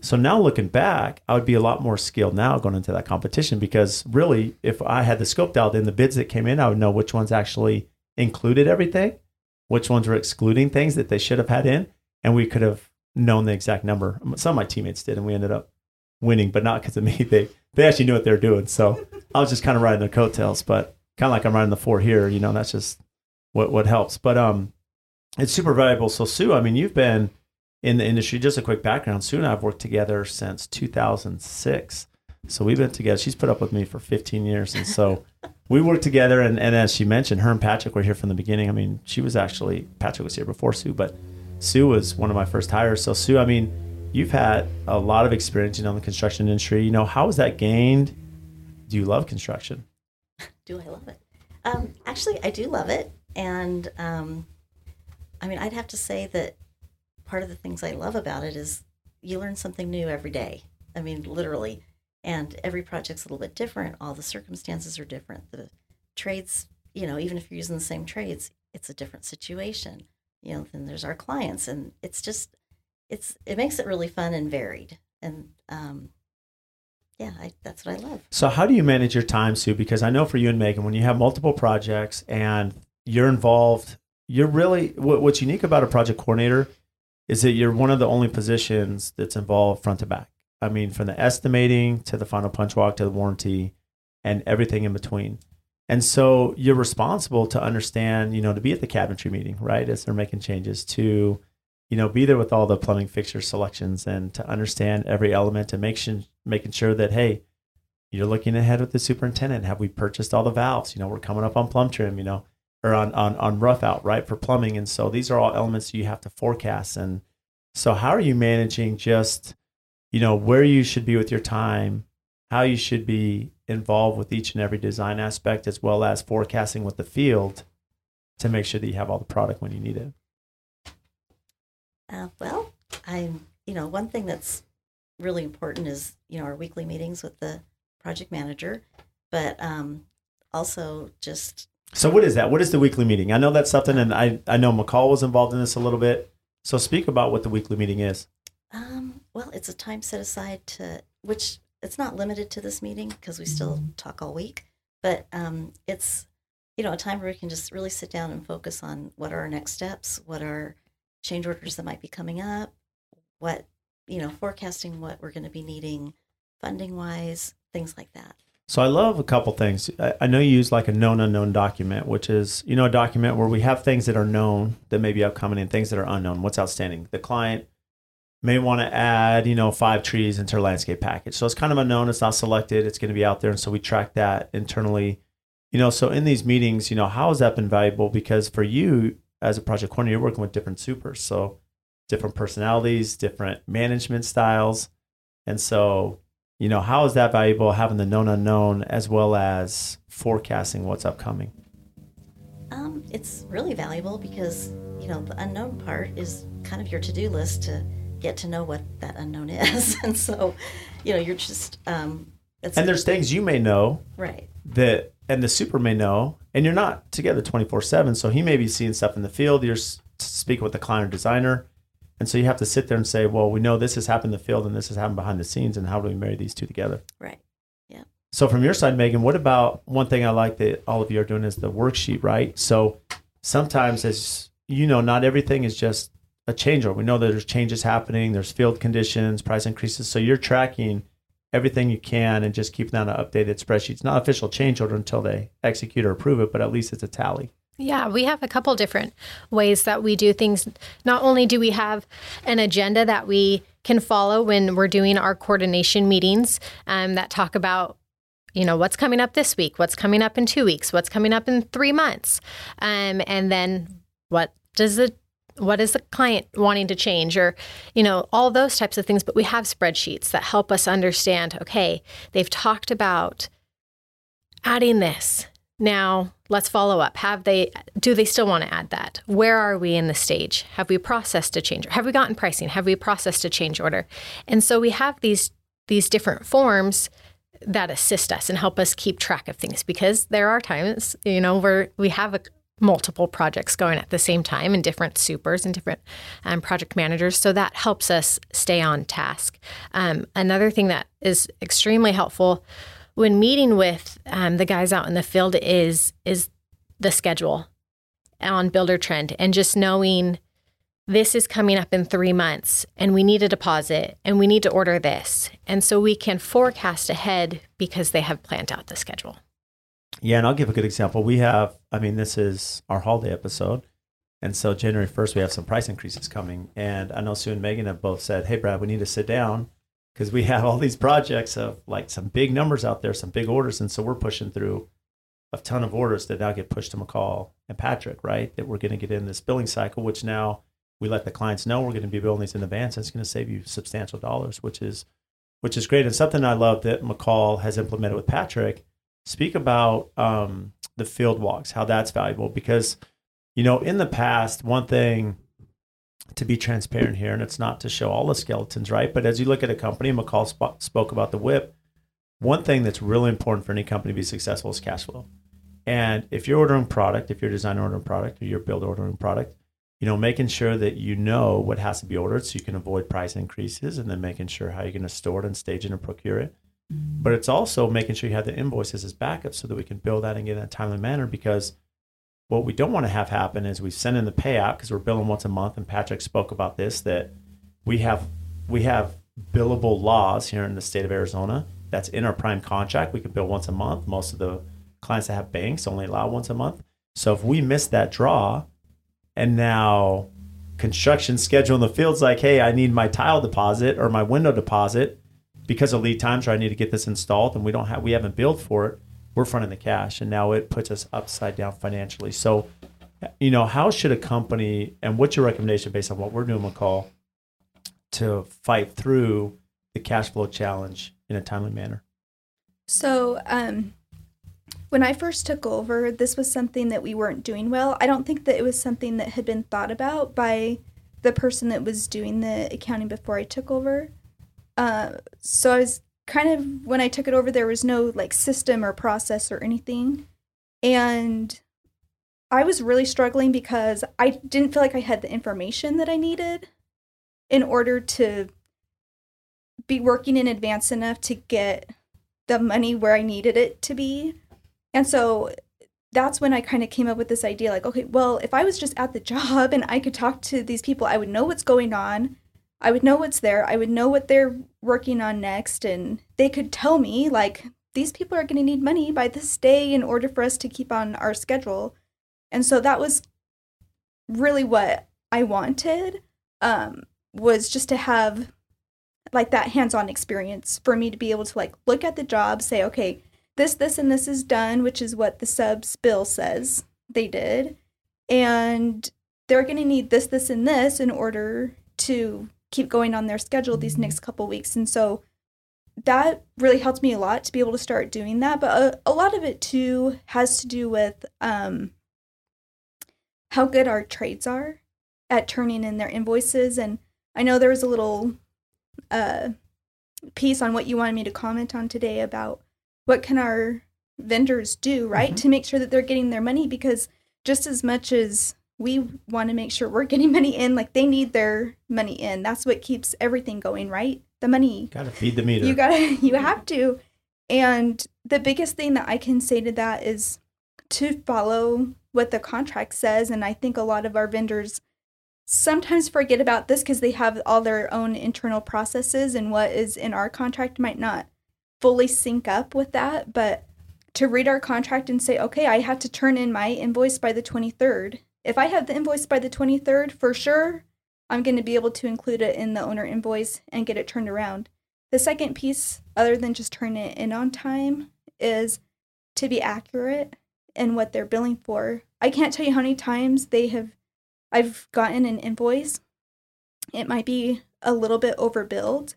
A: So now looking back, I would be a lot more skilled now going into that competition because really, if I had the scope dialed in, the bids that came in, I would know which ones actually included everything, which ones were excluding things that they should have had in, and we could have known the exact number. Some of my teammates did, and we ended up winning, but not because of me. They they actually knew what they were doing. So I was just kind of riding their coattails, but kind of like I'm riding the four here. You know, that's just what what helps. But um, it's super valuable. So Sue, I mean, you've been in the industry. Just a quick background: Sue and I have worked together since 2006. So we've been together. She's put up with me for 15 years, and so we worked together. And, and as she mentioned, her and Patrick were here from the beginning. I mean, she was actually Patrick was here before Sue, but Sue was one of my first hires. So Sue, I mean, you've had a lot of experience you know, in the construction industry. You know, how was that gained? Do you love construction?
E: do I love it? Um, actually, I do love it, and um, I mean, I'd have to say that part of the things I love about it is you learn something new every day. I mean, literally. And every project's a little bit different. All the circumstances are different. The trades, you know, even if you're using the same trades, it's a different situation. You know, then there's our clients, and it's just, it's it makes it really fun and varied. And um, yeah, I, that's what I love.
A: So, how do you manage your time, Sue? Because I know for you and Megan, when you have multiple projects and you're involved, you're really what, what's unique about a project coordinator is that you're one of the only positions that's involved front to back. I mean, from the estimating to the final punch walk to the warranty and everything in between. And so you're responsible to understand, you know, to be at the cabinetry meeting, right, as they're making changes, to, you know, be there with all the plumbing fixture selections and to understand every element and make sure, making sure that, hey, you're looking ahead with the superintendent. Have we purchased all the valves? You know, we're coming up on plumb trim, you know, or on, on, on rough out, right, for plumbing. And so these are all elements you have to forecast. And so how are you managing just, you know, where you should be with your time, how you should be involved with each and every design aspect, as well as forecasting with the field to make sure that you have all the product when you need it.
E: Uh, well, I'm, you know, one thing that's really important is, you know, our weekly meetings with the project manager, but um, also just.
A: So, what is that? What is the weekly meeting? I know that's something, and I, I know McCall was involved in this a little bit. So, speak about what the weekly meeting is.
E: Um, well, it's a time set aside to, which it's not limited to this meeting because we still
A: Mm-hmm.
E: talk all week, but um, it's you know a time where we can just really sit down and focus on what are our next steps, what are change orders that might be coming up, what you know forecasting what we're going to be needing, funding wise, things like that.
A: So I love a couple things. I, know you use like a known unknown document, which is you know a document where we have things that are known that may be upcoming and things that are unknown. What's outstanding? The client may want to add you know five trees into their landscape package, so it's kind of unknown. It's not selected. It's going to be out there, and so we track that internally. You know, so in these meetings, you know, how has that been valuable? Because for you as a project coordinator, you're working with different supers, so different personalities, different management styles, and so you know how is that valuable having the known unknown as well as forecasting what's upcoming?
E: Um, it's really valuable because you know the unknown part is kind of your to-do list to get to know what that unknown is, and so you know you're just um, it's
A: and there's things you may know
E: right.
A: that and the super may know and you're not together 24-7 so he may be seeing stuff in the field. You're speaking with the client or designer and so you have to sit there and say well we know this has happened in the field and this has happened behind the scenes and how do we marry these two together
E: Right. Yeah.
A: So from your side, Megan, what about one thing I like that all of you are doing is the worksheet, right? So sometimes, as you know, not everything is just a change order. We know that there's changes happening, there's field conditions, price increases. So you're tracking everything you can and just keeping that on an updated spreadsheet. It's not official change order until they execute or approve it, but at least it's a tally.
B: Yeah, we have a couple different ways that we do things. Not only do we have an agenda that we can follow when we're doing our coordination meetings um, that talk about, you know, what's coming up this week, what's coming up in two weeks, what's coming up in three months, um, and then what does the what is the client wanting to change or you know all those types of things but we have spreadsheets that help us understand okay they've talked about adding this now let's follow up. Have they do they still want to add that? Where are we in the stage? Have we processed a change? Have we gotten pricing? Have we processed a change order? And so we have these these different forms that assist us and help us keep track of things because there are times you know where we have a, multiple projects going at the same time and different supers and different um, project managers. So that helps us stay on task. Um, another thing that is extremely helpful when meeting with um, the guys out in the field is is the schedule on Buildertrend and just knowing this is coming up in three months and we need a deposit and we need to order this and so we can forecast ahead because they have planned out the schedule
A: Yeah, and I'll give a good example. We have, I mean, this is our holiday episode. And so January 1st, we have some price increases coming. And I know Sue and Megan have both said, hey, Brad, we need to sit down because we have all these projects of like some big numbers out there, some big orders. And so we're pushing through a ton of orders that now get pushed to McCall and Patrick, right? That we're going to get in this billing cycle, which now we let the clients know we're going to be building these in advance. And it's going to save you substantial dollars, which is which is great. And something I love that McCall has implemented with Patrick speak about um, the field walks, how that's valuable because You know, in the past, one thing to be transparent here, and it's not to show all the skeletons, right? But as you look at a company, McCall sp- spoke about the WIP. One thing that's really important for any company to be successful is cash flow. And if you're ordering product, if you're design ordering product, or you're build ordering product, you know, making sure that you know what has to be ordered so you can avoid price increases, and then making sure how you're going to store it and stage it and procure it. Mm-hmm. But it's also making sure you have the invoices as backup so that we can build that and get in a timely manner because what we don't want to have happen is we send in the payout because we're billing once a month and patrick spoke about this that we have we have billable laws here in the state of arizona that's in our prime contract. We can bill once a month. Most of the clients that have banks only allow once a month. So if we miss that draw and now construction schedule in the field's like hey i need my tile deposit or my window deposit because of lead times or i need to get this installed and we don't have we haven't billed for it we're fronting the cash and now it puts us upside down financially so you know how should a company and what's your recommendation based on what we're doing mccall to fight through the cash flow challenge in a timely manner
C: So, um, when I first took over, this was something that we weren't doing well. I don't think that it was something that had been thought about by the person that was doing the accounting before I took over. Uh, so I was kind of when I took it over, there was no like system or process or anything, and I was really struggling because I didn't feel like I had the information that I needed in order to be working in advance enough to get the money where I needed it to be. And so that's when I kind of came up with this idea like, okay, well, if I was just at the job and I could talk to these people, I would know what's going on. I would know what's there. I would know what they're working on next. And they could tell me, like, these people are going to need money by this day in order for us to keep on our schedule. And so that was really what I wanted um, was just to have like that hands-on experience for me to be able to like look at the job, say, okay, this, this, and this is done, which is what the subs bill says they did, and they're going to need this, this, and this in order to keep going on their schedule these next couple weeks. And so that really helped me a lot to be able to start doing that. But a, a lot of it too has to do with um, how good our trades are at turning in their invoices. And I know there was a little uh, piece on what you wanted me to comment on today about what can our vendors do, right,
A: Mhm.
C: to make sure that they're getting their money because just as much as we want to make sure we're getting money in, like they need their money in. That's what keeps everything going, right? The money.
A: Gotta feed the meter.
C: You gotta you have to. And the biggest thing that i can say to that is to follow what the contract says. And i think a lot of our vendors sometimes forget about this because they have all their own internal processes and what is in our contract might not fully sync up with that. But to read our contract and say okay i have to turn in my invoice by the 23rd if i have the invoice by the 23rd for sure i'm going to be able to include it in the owner invoice and get it turned around the second piece, other than just turn it in on time, is to be accurate in what they're billing for. I can't tell you how many times they have I've gotten an invoice. It might be a little bit overbilled.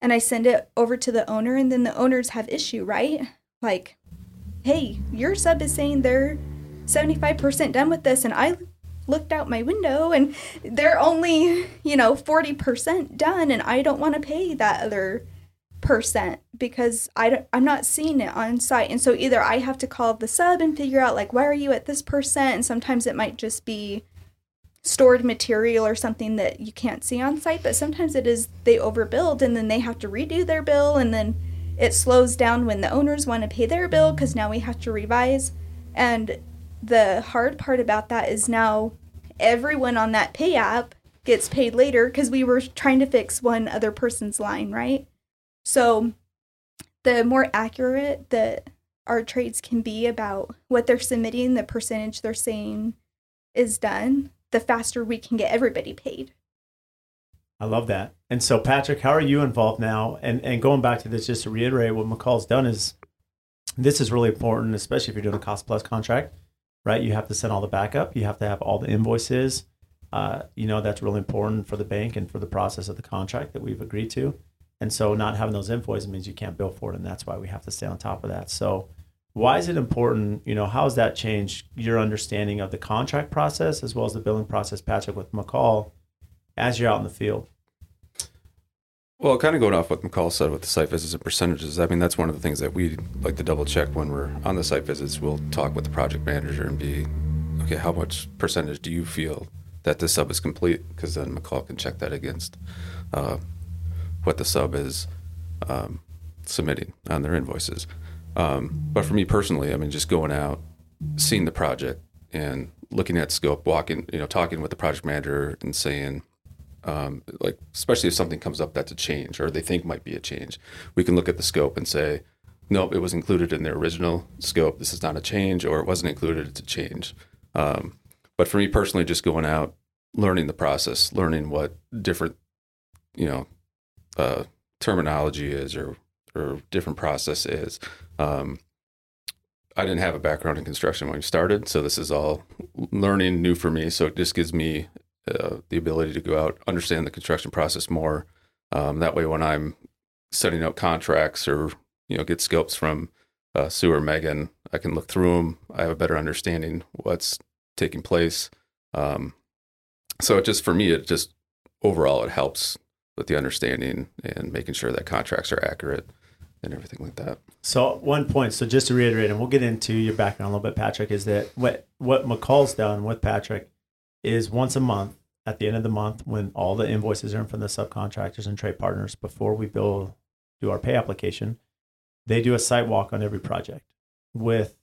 C: And I send it over to the owner and then the owners have issue, right? Like, hey, your sub is saying they're 75% done with this and I looked out my window and they're only, you know, 40% done and I don't want to pay that other percent because I don't, I'm not seeing it on site. And so either I have to call the sub and figure out like why are you at this percent and sometimes it might just be stored material or something that you can't see on site, but sometimes it is they overbuild and then they have to redo their bill and then it slows down when the owners want to pay their bill because now we have to revise and the hard part about that is now everyone on that pay app gets paid later because we were trying to fix one other person's line, right? So the more accurate that our trades can be about what they're submitting, the percentage they're saying is done, the faster we can get everybody paid.
A: I love that. And so, Patrick, how are you involved now? And and going back to this, just to reiterate, what McCall's done is this is really important, especially if you're doing a cost plus contract, right? You have to send all the backup. You have to have all the invoices. Uh, you know that's really important for the bank and for the process of the contract that we've agreed to. And so, not having those invoices means you can't bill for it, and that's why we have to stay on top of that. So, why is it important? You know, how has that changed your understanding of the contract process as well as the billing process, Patrick, with McCall as you're out in the field?
D: Well, kind of going off what McCall said with the site visits and percentages, I mean, that's one of the things that we like to double check when we're on the site visits. We'll talk with the project manager and be, okay, how much percentage do you feel that the sub is complete? Because then McCall can check that against uh, what the sub is um, submitting on their invoices. Um, but for me personally, I mean, just going out, seeing the project and looking at scope, walking, you know, talking with the project manager and saying, um, like especially if something comes up that's a change or they think might be a change, we can look at the scope and say, nope, it was included in their original scope. This is not a change, or it wasn't included. It's a change. Um, but for me personally, just going out, learning the process, learning what different, you know, uh, terminology is or or different process is. Um, I didn't have a background in construction when we started, so this is all learning new for me. So it just gives me uh, the ability to go out, understand the construction process more. Um, that way, when I'm setting up contracts or you know get scopes from uh, Sue or Megan, I can look through them. I have a better understanding what's taking place. Um, so it just for me, it just overall it helps with the understanding and making sure that contracts are accurate and everything like that.
A: So one point, so just to reiterate, and we'll get into your background a little bit, Patrick, is that what what McCall's done with Patrick is once a month at the end of the month when all the invoices are in from the subcontractors and trade partners before we bill do our pay application, they do a site walk on every project with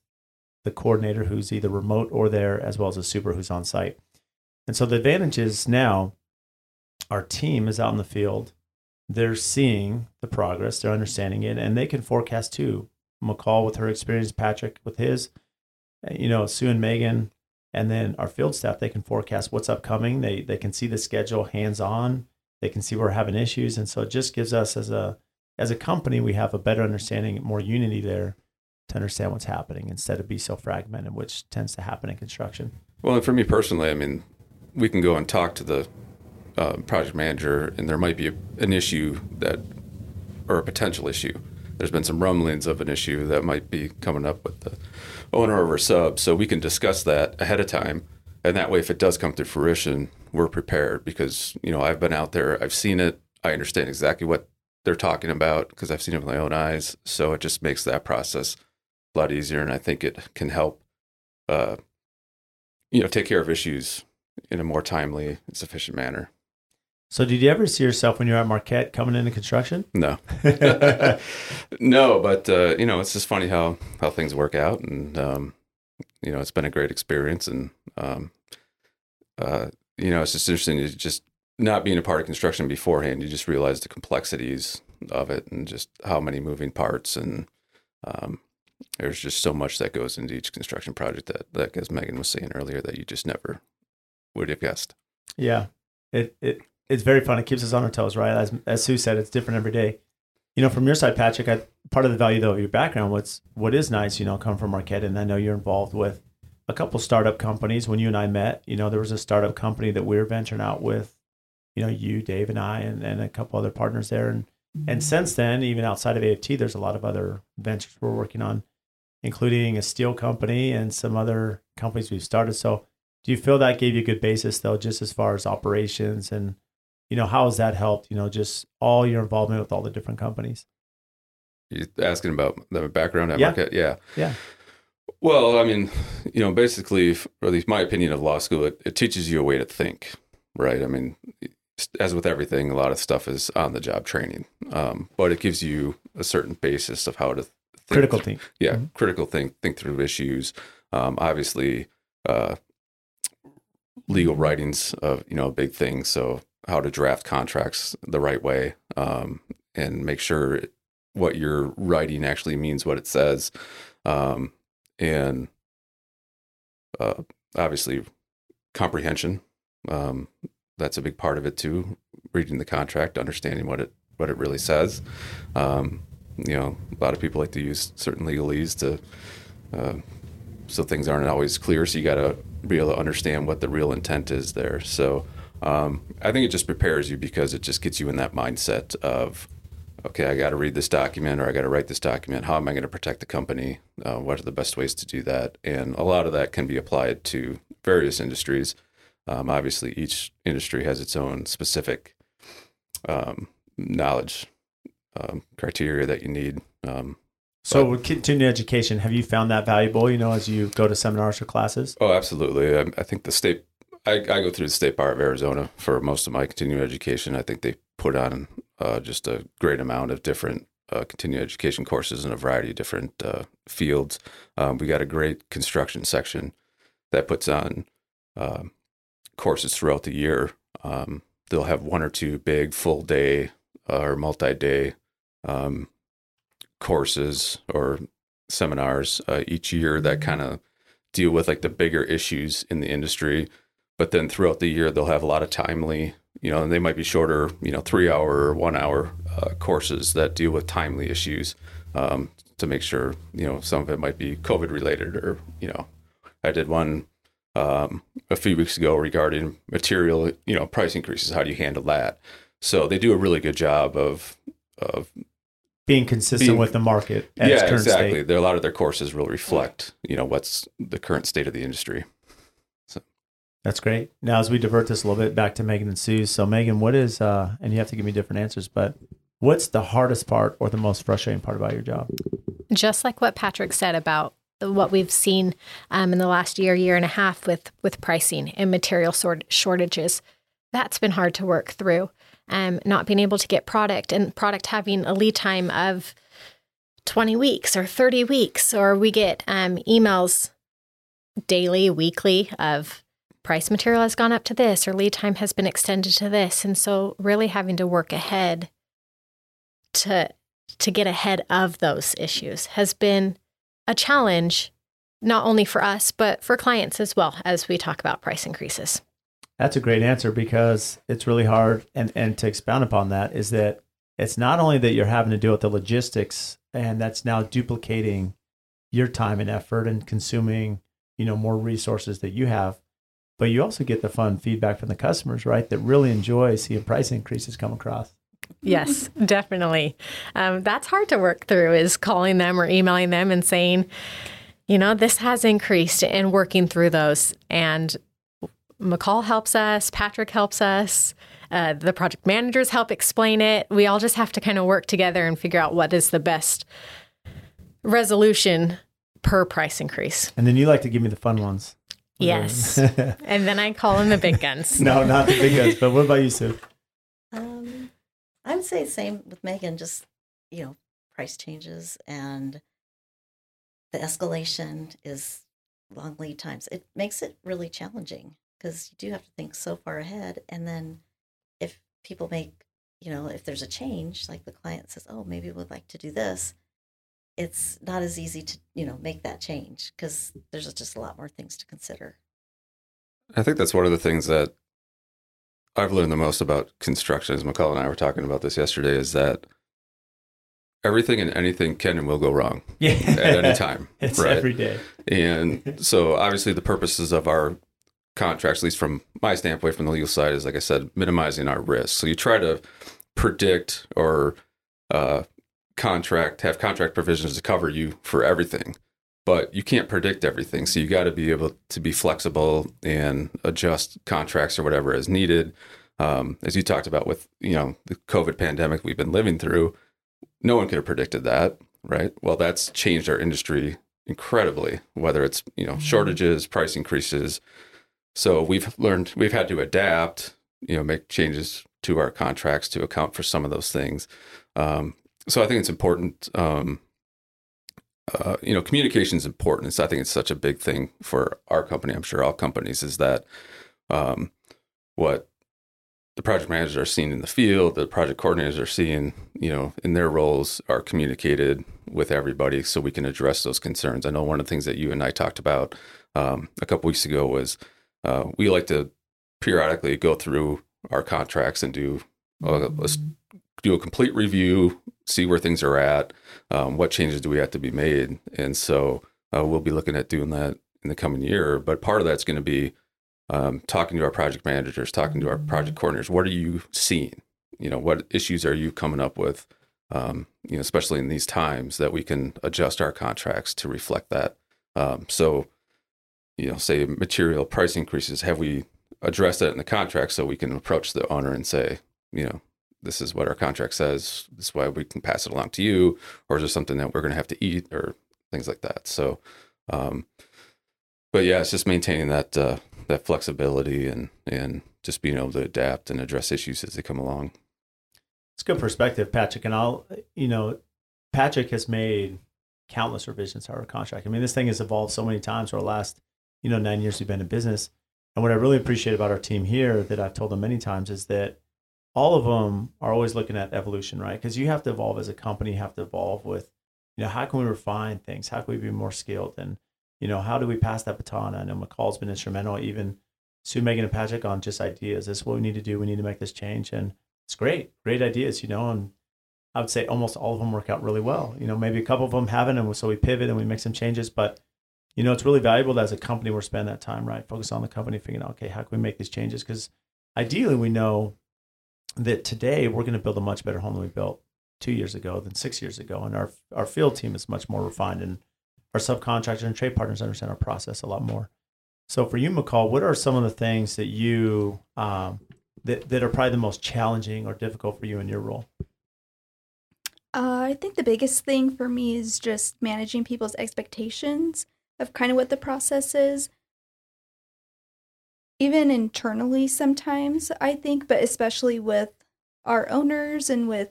A: the coordinator who's either remote or there, as well as a super who's on site. And so the advantage is now our team is out in the field. They're seeing the progress, they're understanding it, and they can forecast too. McCall with her experience, Patrick with his, you know, Sue and Megan, and then our field staff they can forecast what's upcoming. They they can see the schedule hands on. They can see where we're having issues, and so it just gives us as a as a company we have a better understanding, more unity there to understand what's happening instead of be so fragmented, which tends to happen in construction.
D: Well, and for me personally, I mean, we can go and talk to the uh, project manager, and there might be an issue that, or a potential issue. There's been some rumblings of an issue that might be coming up with the owner of our sub, so we can discuss that ahead of time, and that way, if it does come to fruition, we're prepared because you know I've been out there, I've seen it, I understand exactly what they're talking about because I've seen it with my own eyes. So it just makes that process a lot easier, and I think it can help, uh, you know, take care of issues in a more timely and sufficient manner.
A: So, did you ever see yourself when you were at Marquette coming into construction?
D: No, no, but uh, you know, it's just funny how how things work out, and um, you know, it's been a great experience, and um, uh, you know, it's just interesting. to just not being a part of construction beforehand, you just realize the complexities of it, and just how many moving parts, and um, there's just so much that goes into each construction project that, like as Megan was saying earlier, that you just never would have guessed.
A: Yeah, it it it's very fun. It keeps us on our toes, right? As as Sue said, it's different every day. You know, from your side, Patrick, I, part of the value though of your background, what's what is nice, you know, come from Marquette, and I know you're involved with a couple startup companies. When you and I met, you know, there was a startup company that we were venturing out with, you know, you, Dave, and I, and, and a couple other partners there, and and mm-hmm. since then, even outside of AFT, there's a lot of other ventures we're working on, including a steel company and some other companies we've started. So, do you feel that gave you a good basis though, just as far as operations and you know, how has that helped? You know, just all your involvement with all the different companies.
D: You asking about the background at yeah. Marquette? Yeah.
A: Yeah.
D: Well, I mean, you know, basically, or at least my opinion of law school, it, it teaches you a way to think, right? I mean, as with everything, a lot of stuff is on the job training, um, but it gives you a certain basis of how to think.
A: critical think.
D: Yeah, mm-hmm. critical think, think through issues. Um, obviously, uh, legal writings of you know a big thing. So how to draft contracts the right way um, and make sure what you're writing actually means what it says. Um, and uh, obviously, comprehension. Um, that's a big part of it too. Reading the contract, understanding what it what it really says. Um, you know, a lot of people like to use certain legalese to uh, so things aren't always clear. So you got to be able to understand what the real intent is there. So um, I think it just prepares you because it just gets you in that mindset of okay, I got to read this document or I got to write this document. How am I going to protect the company? Uh, what are the best ways to do that? And a lot of that can be applied to various industries. Um, obviously, each industry has its own specific um, knowledge um, criteria that you need. Um,
A: So with continuing education, have you found that valuable? You know, as you go to seminars or classes.
D: Oh, absolutely. I, I think the state, I, I go through the State Bar of Arizona for most of my continuing education. I think they put on uh, just a great amount of different uh, continuing education courses in a variety of different uh, fields. Um, we got a great construction section that puts on um courses throughout the year. Um, they'll have one or two big full day uh, or multi day um, courses or seminars uh, each year that kind of deal with like the bigger issues in the industry. But then throughout the year, they'll have a lot of timely, you know, and they might be shorter, you know, three hour or one hour uh, courses that deal with timely issues um, to make sure, you know, some of it might be COVID related or, you know, I did one um, a few weeks ago regarding material, you know, price increases. How do you handle that? So they do a really good job of, of
A: Being consistent
D: Being-
A: with the market
D: yeah, exactly.
A: state.
D: There, a lot of their courses will reflect, you know, what's the current state of the industry.
A: That's great. Now, as we divert this a little bit back to Megan and Sue. So, Megan, what is, uh, and you have to give me different answers, but what's the hardest part or the most frustrating part about your job?
B: just like what Patrick said about what we've seen um, in the last year, year and a half with with pricing and material sort- shortages, that's been hard to work through. Um, not being able to get product and product having a lead time of 20 weeks or 30 weeks, or we get um, emails daily, weekly of price material has gone up to this or lead time has been extended to this. And so really having to work ahead to to get ahead of those issues has been a challenge not only for us but for clients as well as we talk about price increases.
A: That's a great answer because it's really hard. And, and to expound upon that is that it's not only that you're having to deal with the logistics and that's now duplicating your time and effort and consuming, you know, more resources that you have, but you also get the fun feedback from the customers, right? That really enjoy seeing price increases come across.
B: Yes, definitely. Um, that's hard to work through is calling them or emailing them and saying, you know, this has increased and working through those. And McCall helps us, Patrick helps us, uh, the project managers help explain it. We all just have to kind of work together and figure out what is the best resolution per price increase.
A: And then you like to give me the fun ones.
B: Yes. and then I call them the big guns.
A: no, not the big guns. But what about you, Sue?
E: Um, I would say same with Megan, just, you know, price changes and the escalation is long lead times. It makes it really challenging because you do have to think so far ahead. And then if people make, you know, if there's a change, like the client says, oh, maybe we'd like to do this, it's not as easy to, you know, make that change because there's just a lot more things to consider.
D: I think that's one of the things that I've learned the most about construction, as McCall and I were talking about this yesterday, is that everything and anything can and will go wrong
A: Yeah.
D: at any time.
A: It's
D: right?
A: every day.
D: And so, obviously, the purposes of our contracts, at least from my standpoint, from the legal side, is like I said, minimizing our risk. So you try to predict or uh, contract, have contract provisions to cover you for everything, but you can't predict everything. So you got to be able to be flexible and adjust contracts or whatever as needed. Um, as you talked about with you know the COVID pandemic we've been living through, no one could have predicted that, right? Well, that's changed our industry incredibly, whether it's, you know, shortages, price increases. So we've learned, we've had to adapt, you know, make changes to our contracts to account for some of those things. Um, so I think it's important, um, uh, you know, communication is important. It's, I think it's such a big thing for our company. I'm sure all companies is that um, what the project managers are seeing in the field, the project coordinators are seeing, you know, in their roles are communicated with everybody so we can address those concerns. I know one of the things that you and I talked about um, a couple weeks ago was uh, we like to periodically go through our contracts and do uh, let's do a complete review, see where things are at, um, what changes do we have to be made, and so uh, we'll be looking at doing that in the coming year. But part of that's going to be um, talking to our project managers, talking to our project coordinators. What are you seeing? You know, what issues are you coming up with um, you know, especially in these times, that we can adjust our contracts to reflect that. Um, so, you know, say material price increases, have we addressed that in the contract so we can approach the owner and say, you know, this is what our contract says. This is why we can pass it along to you, or is there something that we're going to have to eat, or things like that. So, um, but yeah, it's just maintaining that uh, that flexibility and and just being able to adapt and address issues as they come along.
A: It's good perspective, Patrick. And I'll, you know, Patrick has made countless revisions to our contract. I mean, this thing has evolved so many times over the last, you know, nine years we've been in business. And what I really appreciate about our team here that I've told them many times is that all of them are always looking at evolution, right? Because you have to evolve as a company, you have to evolve with, you know, how can we refine things? How can we be more skilled? And, you know, how do we pass that baton? I know McCall's been instrumental, even Sue, Megan, and Patrick on just ideas. This is what we need to do. We need to make this change. And it's great, great ideas, you know, and I would say almost all of them work out really well. You know, maybe a couple of them haven't, and so we pivot and we make some changes. But you know, it's really valuable that as a company we're spending that time, right? Focus on the company, figuring out, okay, how can we make these changes? Because ideally, we know that today we're going to build a much better home than we built two years ago than six years ago, and our our field team is much more refined, and our subcontractors and trade partners understand our process a lot more. So for you, McCall, what are some of the things that you um, that that are probably the most challenging or difficult for you in your role?
C: Uh, I think the biggest thing for me is just managing people's expectations of kind of what the process is. Even internally, sometimes I think, but especially with our owners and with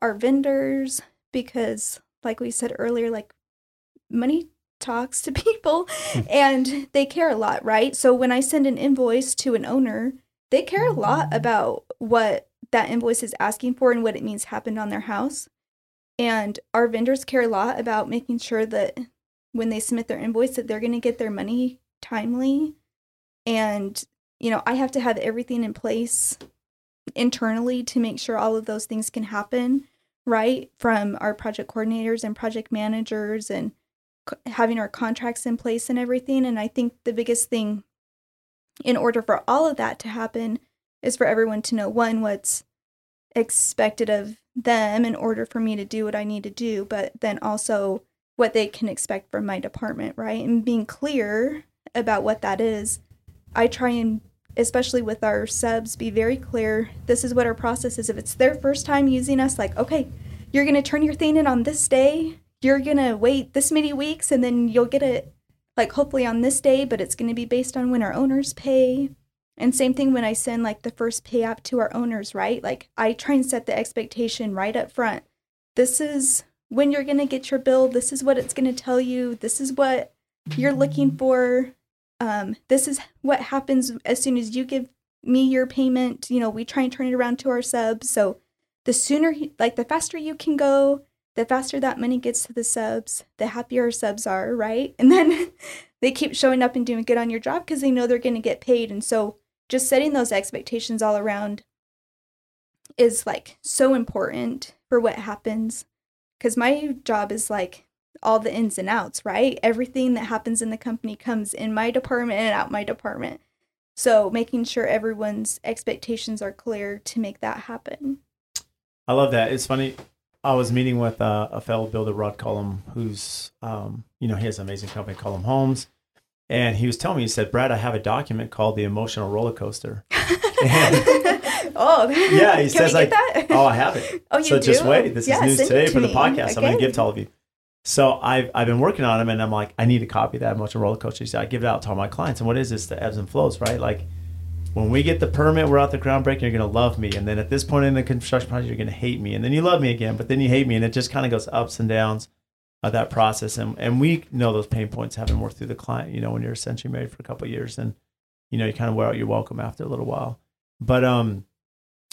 C: our vendors, because, like we said earlier, like money talks to people hmm. and they care a lot, right? So when I send an invoice to an owner, they care a lot mm-hmm. about what that invoice is asking for and what it means happened on their house. And our vendors care a lot about making sure that when they submit their invoice that they're going to get their money timely. And you know, I have to have everything in place internally to make sure all of those things can happen, right? From our project coordinators and project managers and having our contracts in place and everything. And I think the biggest thing in order for all of that to happen is for everyone to know one, what's expected of them in order for me to do what I need to do, but then also what they can expect from my department, right? And being clear about what that is. I try and especially with our subs be very clear this is what our process is if it's their first time using us like okay you're going to turn your thing in on this day you're going to wait this many weeks and then you'll get it like hopefully on this day but it's going to be based on when our owners pay and same thing when I send like the first pay app to our owners, right? Like I try and set the expectation right up front. This is when you're going to get your bill. This is what it's going to tell you. This is what you're looking for. Um, this is what happens as soon as you give me your payment. You know, we try and turn it around to our subs. So the sooner, like the faster you can go, the faster that money gets to the subs, the happier subs are, right? And then they keep showing up and doing good on your job because they know they're going to get paid. And so just setting those expectations all around is like so important for what happens because my job is like all the ins and outs right everything that happens in the company comes in my department and out my department so making sure everyone's expectations are clear to make that happen
A: i love that it's funny i was meeting with uh, a fellow builder rod cullum who's um, you know he has an amazing company cullum homes and he was telling me, he said, Brad, I have a document called the emotional roller coaster.
C: oh,
A: yeah. He says, like, that? oh, I have it.
C: Oh, you
A: so
C: do?
A: just wait. This
C: yeah,
A: is news today
C: to
A: for the
C: me.
A: podcast. I'm going to
C: Okay.
A: give to all of you. So I've, I've been working on them and I'm like, I need to copy that emotional roller coaster. Said, I give it out to all my clients. And what is this? The ebbs and flows, right? Like when we get the permit, we're out the groundbreaking, you're going to love me. And then at this point in the construction project, you're going to hate me. And then you love me again, but then you hate me. And it just kind of goes ups and downs of that process. And, and we know those pain points having worked through the client, you know, when you're essentially married for a couple years and, you know, you kind of wear out your welcome after a little while. But um,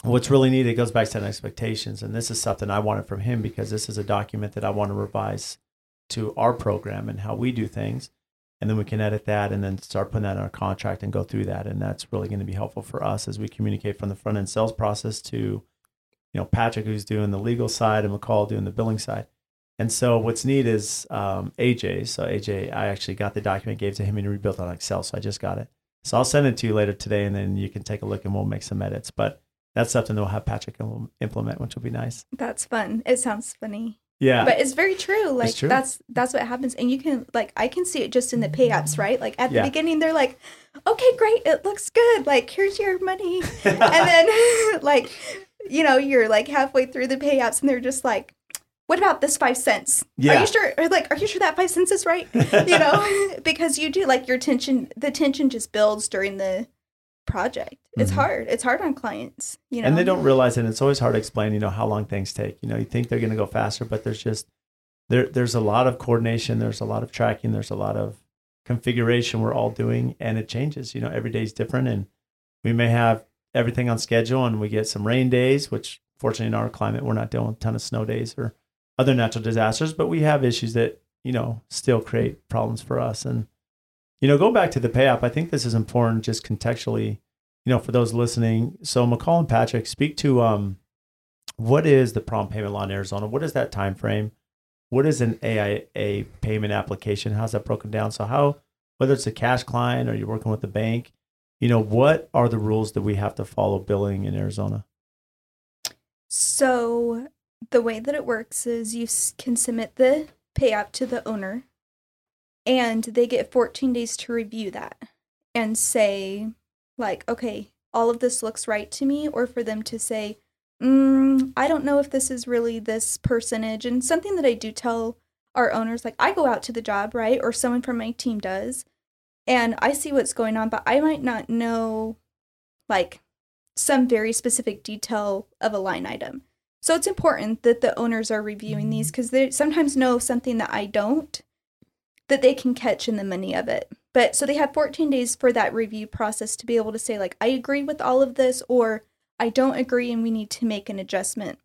A: what's really neat, it goes back to expectations. And this is something I wanted from him because this is a document that I want to revise to our program and how we do things. And then we can edit that and then start putting that in our contract and go through that. And that's really going to be helpful for us as we communicate from the front end sales process to, you know, Patrick who's doing the legal side and McCall doing the billing side. And so what's neat is um, AJ. So AJ, I actually got the document, gave to him, and rebuilt on Excel. So I just got it. So I'll send it to you later today, and then you can take a look and we'll make some edits. But that's something that we'll have Patrick implement, which will be nice.
C: That's fun. It sounds funny.
A: Yeah.
C: But it's very true. Like
A: true.
C: that's that's what happens. And you can like I can see it just in the pay apps, right? Like at the
A: Yeah.
C: beginning they're like, Okay, great, it looks good. Like here's your money. and then like, you know, you're like halfway through the pay apps and they're just like, What about this five cents? Are you sure or like are you sure that five cents is right? You know? because you do like your tension the tension just builds during the project. It's
A: Mhm.
C: hard. It's hard on clients, you know.
A: and they don't realize it. It's always hard to explain, you know, how long things take. You know, you think they're going to go faster, but there's just there. There's a lot of coordination. There's a lot of tracking. There's a lot of configuration we're all doing, and it changes. You know, every day is different, and we may have everything on schedule, and we get some rain days, which fortunately in our climate we're not dealing with a ton of snow days or other natural disasters, but we have issues that you know still create problems for us. And you know, going back to the pay app. I think this is important, just contextually you know, for those listening, so McCall and Patrick, speak to um, what is the prompt payment law in Arizona? What is that time frame? What is an AIA payment application? How's that broken down? So how, whether it's a cash client or you're working with the bank, you know, what are the rules that we have to follow billing in Arizona?
C: So the way that it works is you can submit the pay app to the owner, and they get 14 days to review that and say, like, okay, all of this looks right to me, or for them to say, mm, I don't know if this is really this percentage. And something that I do tell our owners, like, I go out to the job, right? Or someone from my team does, and I see what's going on, but I might not know, like, some very specific detail of a line item. So it's important that the owners are reviewing these because they sometimes know something that I don't that they can catch in the money of it. But so they have 14 days for that review process to be able to say, like, I agree with all of this, or I don't agree and we need to make an adjustment.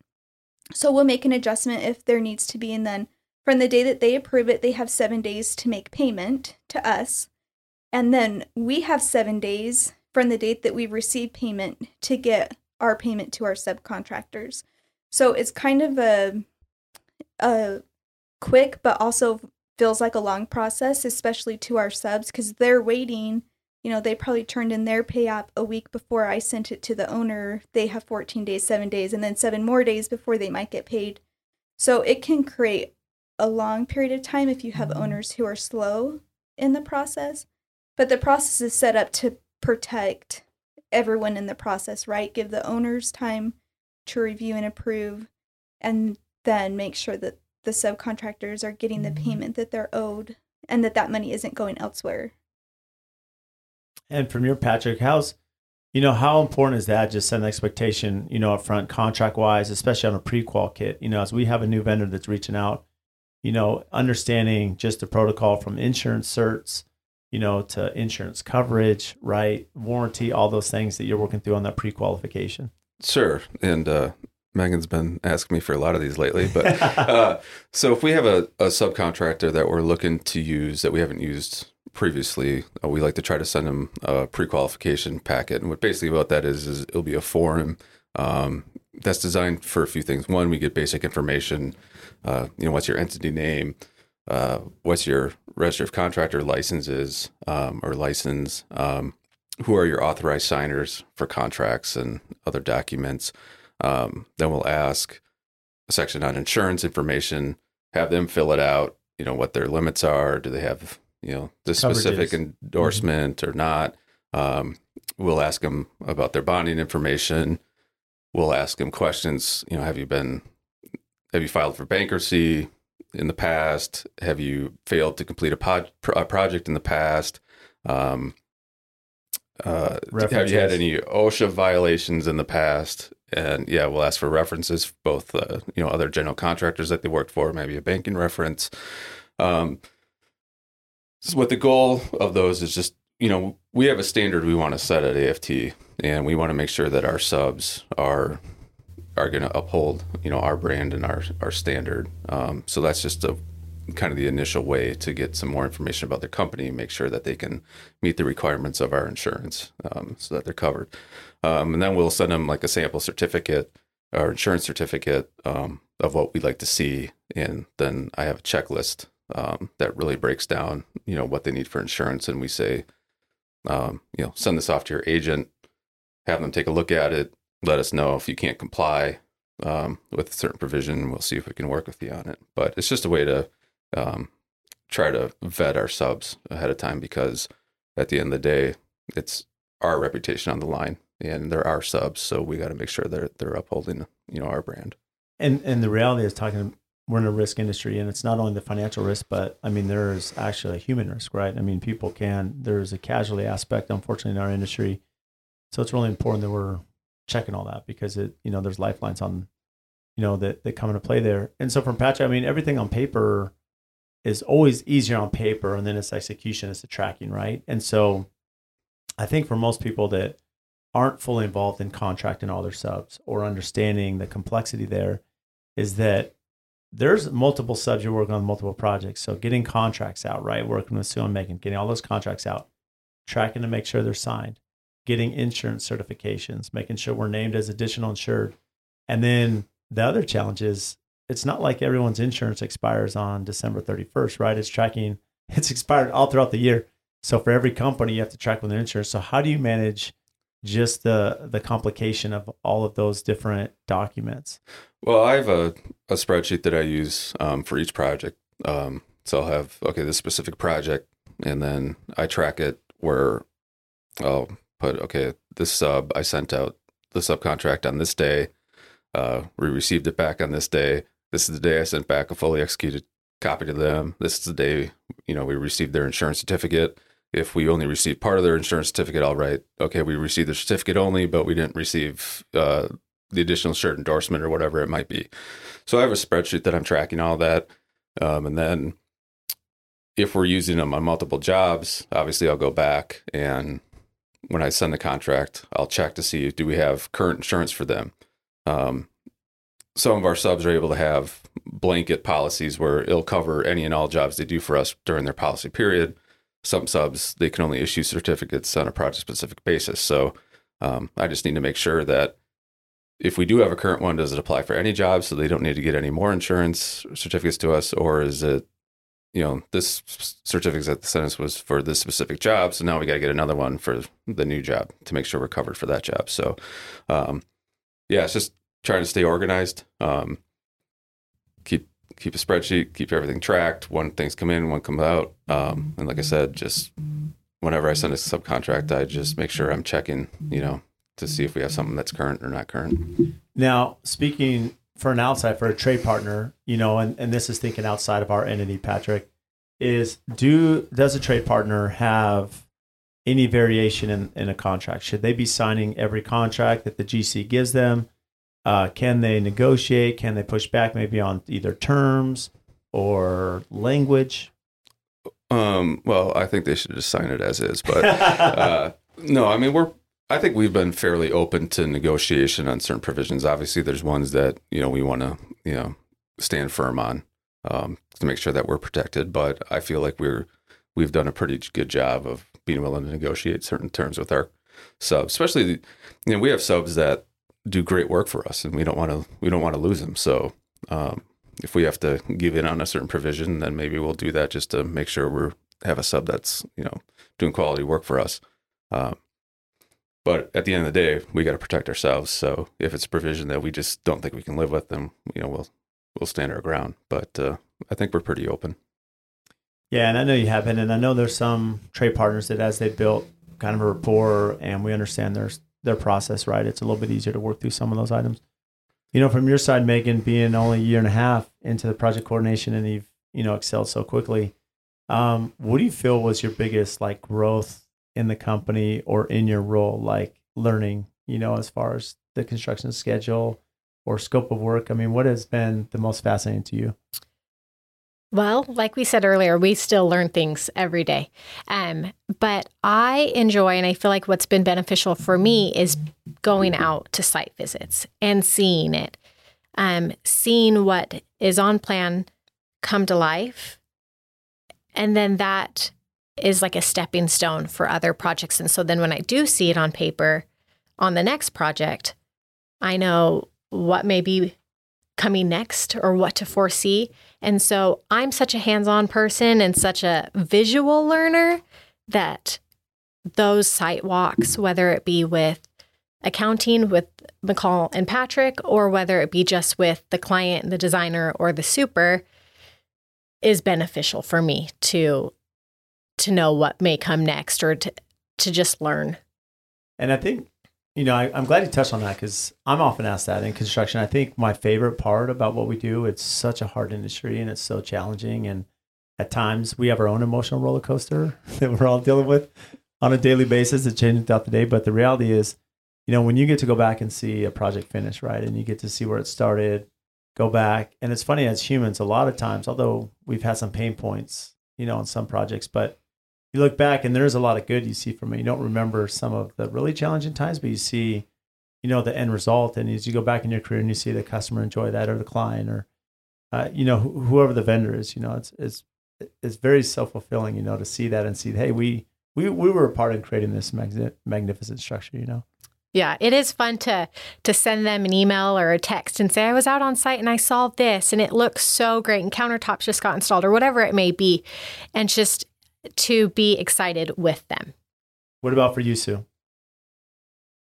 C: So we'll make an adjustment if there needs to be. And then from the day that they approve it, they have seven days to make payment to us. And then we have seven days from the date that we receive payment to get our payment to our subcontractors. So it's kind of a a quick but also feels like a long process, especially to our subs because they're waiting. You know, they probably turned in their pay app a week before I sent it to the owner. They have 14 days, seven days, and then seven more days before they might get paid. So it can create a long period of time if you have mm-hmm. owners who are slow in the process. But the process is set up to protect everyone in the process, right? Give the owners time to review and approve, and then make sure that the subcontractors are getting the payment that they're owed and that that money isn't going elsewhere.
A: And from your Patrick, how's you know how important is that? Just set an expectation, you know, up front, contract wise, especially on a pre-qual kit. You know, as we have a new vendor that's reaching out, you know, understanding just the protocol from insurance certs, you know, to insurance coverage, right, warranty, all those things that you're working through on that pre-qualification.
D: Sure. And uh, Megan's been asking me for a lot of these lately. But uh, so if we have a, a subcontractor that we're looking to use that we haven't used previously, uh, we like to try to send them a pre-qualification packet. And what basically what that is is it'll be a form um, that's designed for a few things. One, we get basic information. Uh, you know, what's your entity name? Uh, what's your register of contractor licenses um, or license? Um, who are your authorized signers for contracts and other documents? Um, then we'll ask a section on insurance information, have them fill it out, you know, what their limits are. Do they have, you know, this specific
A: Coverages.
D: endorsement or not? Um, we'll ask them about their bonding information. We'll ask them questions, you know, have you been, have you filed for bankruptcy in the past? Have you failed to complete a, pod, a project in the past? Um, uh, have you had any OSHA violations in the past? And yeah, we'll ask for references, both uh, you know other general contractors that they worked for, maybe a banking reference. Um, so what the goal of those is just you know we have a standard we want to set at AFT, and we want to make sure that our subs are are going to uphold you know our brand and our our standard. Um, so that's just a kind of the initial way to get some more information about their company, make sure that they can meet the requirements of our insurance, um, so that they're covered. Um, and then we'll send them like a sample certificate or insurance certificate um, of what we'd like to see, and then I have a checklist um, that really breaks down you know what they need for insurance, and we say, um, you know, send this off to your agent, have them take a look at it. let us know if you can't comply um, with a certain provision. We'll see if we can work with you on it. But it's just a way to um, try to vet our subs ahead of time because at the end of the day, it's our reputation on the line and they're our subs. So we got to make sure they're, they're upholding, you know, our brand.
A: And, and the reality is talking, we're in a risk industry and it's not only the financial risk, but I mean, there's actually a human risk, right? I mean, people can, there's a casualty aspect, unfortunately, in our industry. So it's really important that we're checking all that because it, you know, there's lifelines on, you know, that, that come into play there. And so from Patch, I mean, everything on paper is always easier on paper and then it's execution, it's the tracking, right? And so I think for most people that aren't fully involved in contracting all their subs or understanding the complexity there is that there's multiple subs you're working on multiple projects. So getting contracts out, right? Working with Sue and Megan, getting all those contracts out, tracking to make sure they're signed, getting insurance certifications, making sure we're named as additional insured. And then the other challenge is it's not like everyone's insurance expires on December 31st, right? It's tracking, it's expired all throughout the year. So for every company, you have to track with their insurance. So how do you manage just the the complication of all of those different documents?
D: Well, I have a, a spreadsheet that I use um, for each project. Um, so I'll have okay this specific project, and then I track it where I'll put okay this sub I sent out the subcontract on this day. Uh, we received it back on this day. This is the day I sent back a fully executed copy to them. This is the day you know we received their insurance certificate if we only received part of their insurance certificate, all right, okay, we received the certificate only, but we didn't receive uh, the additional insured endorsement or whatever it might be. So I have a spreadsheet that I'm tracking all that. Um, and then if we're using them on multiple jobs, obviously I'll go back and when I send the contract, I'll check to see do we have current insurance for them. Um, some of our subs are able to have blanket policies where it'll cover any and all jobs they do for us during their policy period some subs they can only issue certificates on a project specific basis. So um, I just need to make sure that if we do have a current one, does it apply for any job so they don't need to get any more insurance certificates to us, or is it, you know, this certificate that the sentence was for this specific job, so now we got to get another one for the new job to make sure we're covered for that job. So, um, yeah, it's just trying to stay organized. Um, keep keep a spreadsheet, keep everything tracked. One things come in, one come out. Um, and like I said, just whenever I send a subcontract, I just make sure I'm checking, you know, to see if we have something that's current or not current.
A: Now, speaking for an outside, for a trade partner, you know, and, and this is thinking outside of our entity, Patrick, is do does a trade partner have any variation in, in a contract? Should they be signing every contract that the GC gives them? Uh, can they negotiate? Can they push back maybe on either terms or language?
D: Um, well, I think they should just sign it as is. But uh, no, I mean we're. I think we've been fairly open to negotiation on certain provisions. Obviously, there's ones that you know we want to you know stand firm on um, to make sure that we're protected. But I feel like we're we've done a pretty good job of being willing to negotiate certain terms with our subs, especially you know we have subs that do great work for us, and we don't want to we don't want to lose them. So um, if we have to give in on a certain provision, then maybe we'll do that just to make sure we have a sub that's you know doing quality work for us. Um, but at the end of the day, we got to protect ourselves. So if it's a provision that we just don't think we can live with, then you know we'll we'll stand our ground. But uh, I think we're pretty open.
A: Yeah, and I know you have been, and I know there's some trade partners that as they built kind of a rapport, and we understand there's their process right. It's a little bit easier to work through some of those items. You know, from your side, Megan, being only a year and a half into the project coordination, and you've you know excelled so quickly. Um, what do you feel was your biggest like growth in the company or in your role, like learning? You know, as far as the construction schedule or scope of work. I mean, what has been the most fascinating to you?
B: Well, like we said earlier, we still learn things every day. Um, but I enjoy, and I feel like what's been beneficial for me is going out to site visits and seeing it, um, seeing what is on plan come to life. And then that is like a stepping stone for other projects. And so then when I do see it on paper on the next project, I know what may be coming next or what to foresee. And so I'm such a hands on person and such a visual learner that those site walks, whether it be with accounting, with McCall and Patrick, or whether it be just with the client, the designer, or the super, is beneficial for me to to know what may come next or to to just learn.
A: And I think, you know, I, I'm glad you touched on that because I'm often asked that in construction. I think my favorite part about what we do, it's such a hard industry and it's so challenging. And at times we have our own emotional roller coaster that we're all dealing with on a daily basis. It changes throughout the day. But the reality is, you know, when you get to go back and see a project finish, right, and you get to see where it started, go back. And it's funny as humans, a lot of times, although we've had some pain points, you know, on some projects, but you look back and there's a lot of good you see from it. You don't remember some of the really challenging times, but you see, you know, the end result. And as you go back in your career and you see the customer enjoy that or the client or, uh, you know, wh- whoever the vendor is, you know, it's, it's, it's very self fulfilling, you know, to see that and see, hey, we, we, we were a part in creating this magni- magnificent structure, you know?
B: Yeah, it is fun to to send them an email or a text and say I was out on site and I saw this and it looks so great and countertops just got installed or whatever it may be, and just to be excited with them.
A: What about for you, Sue?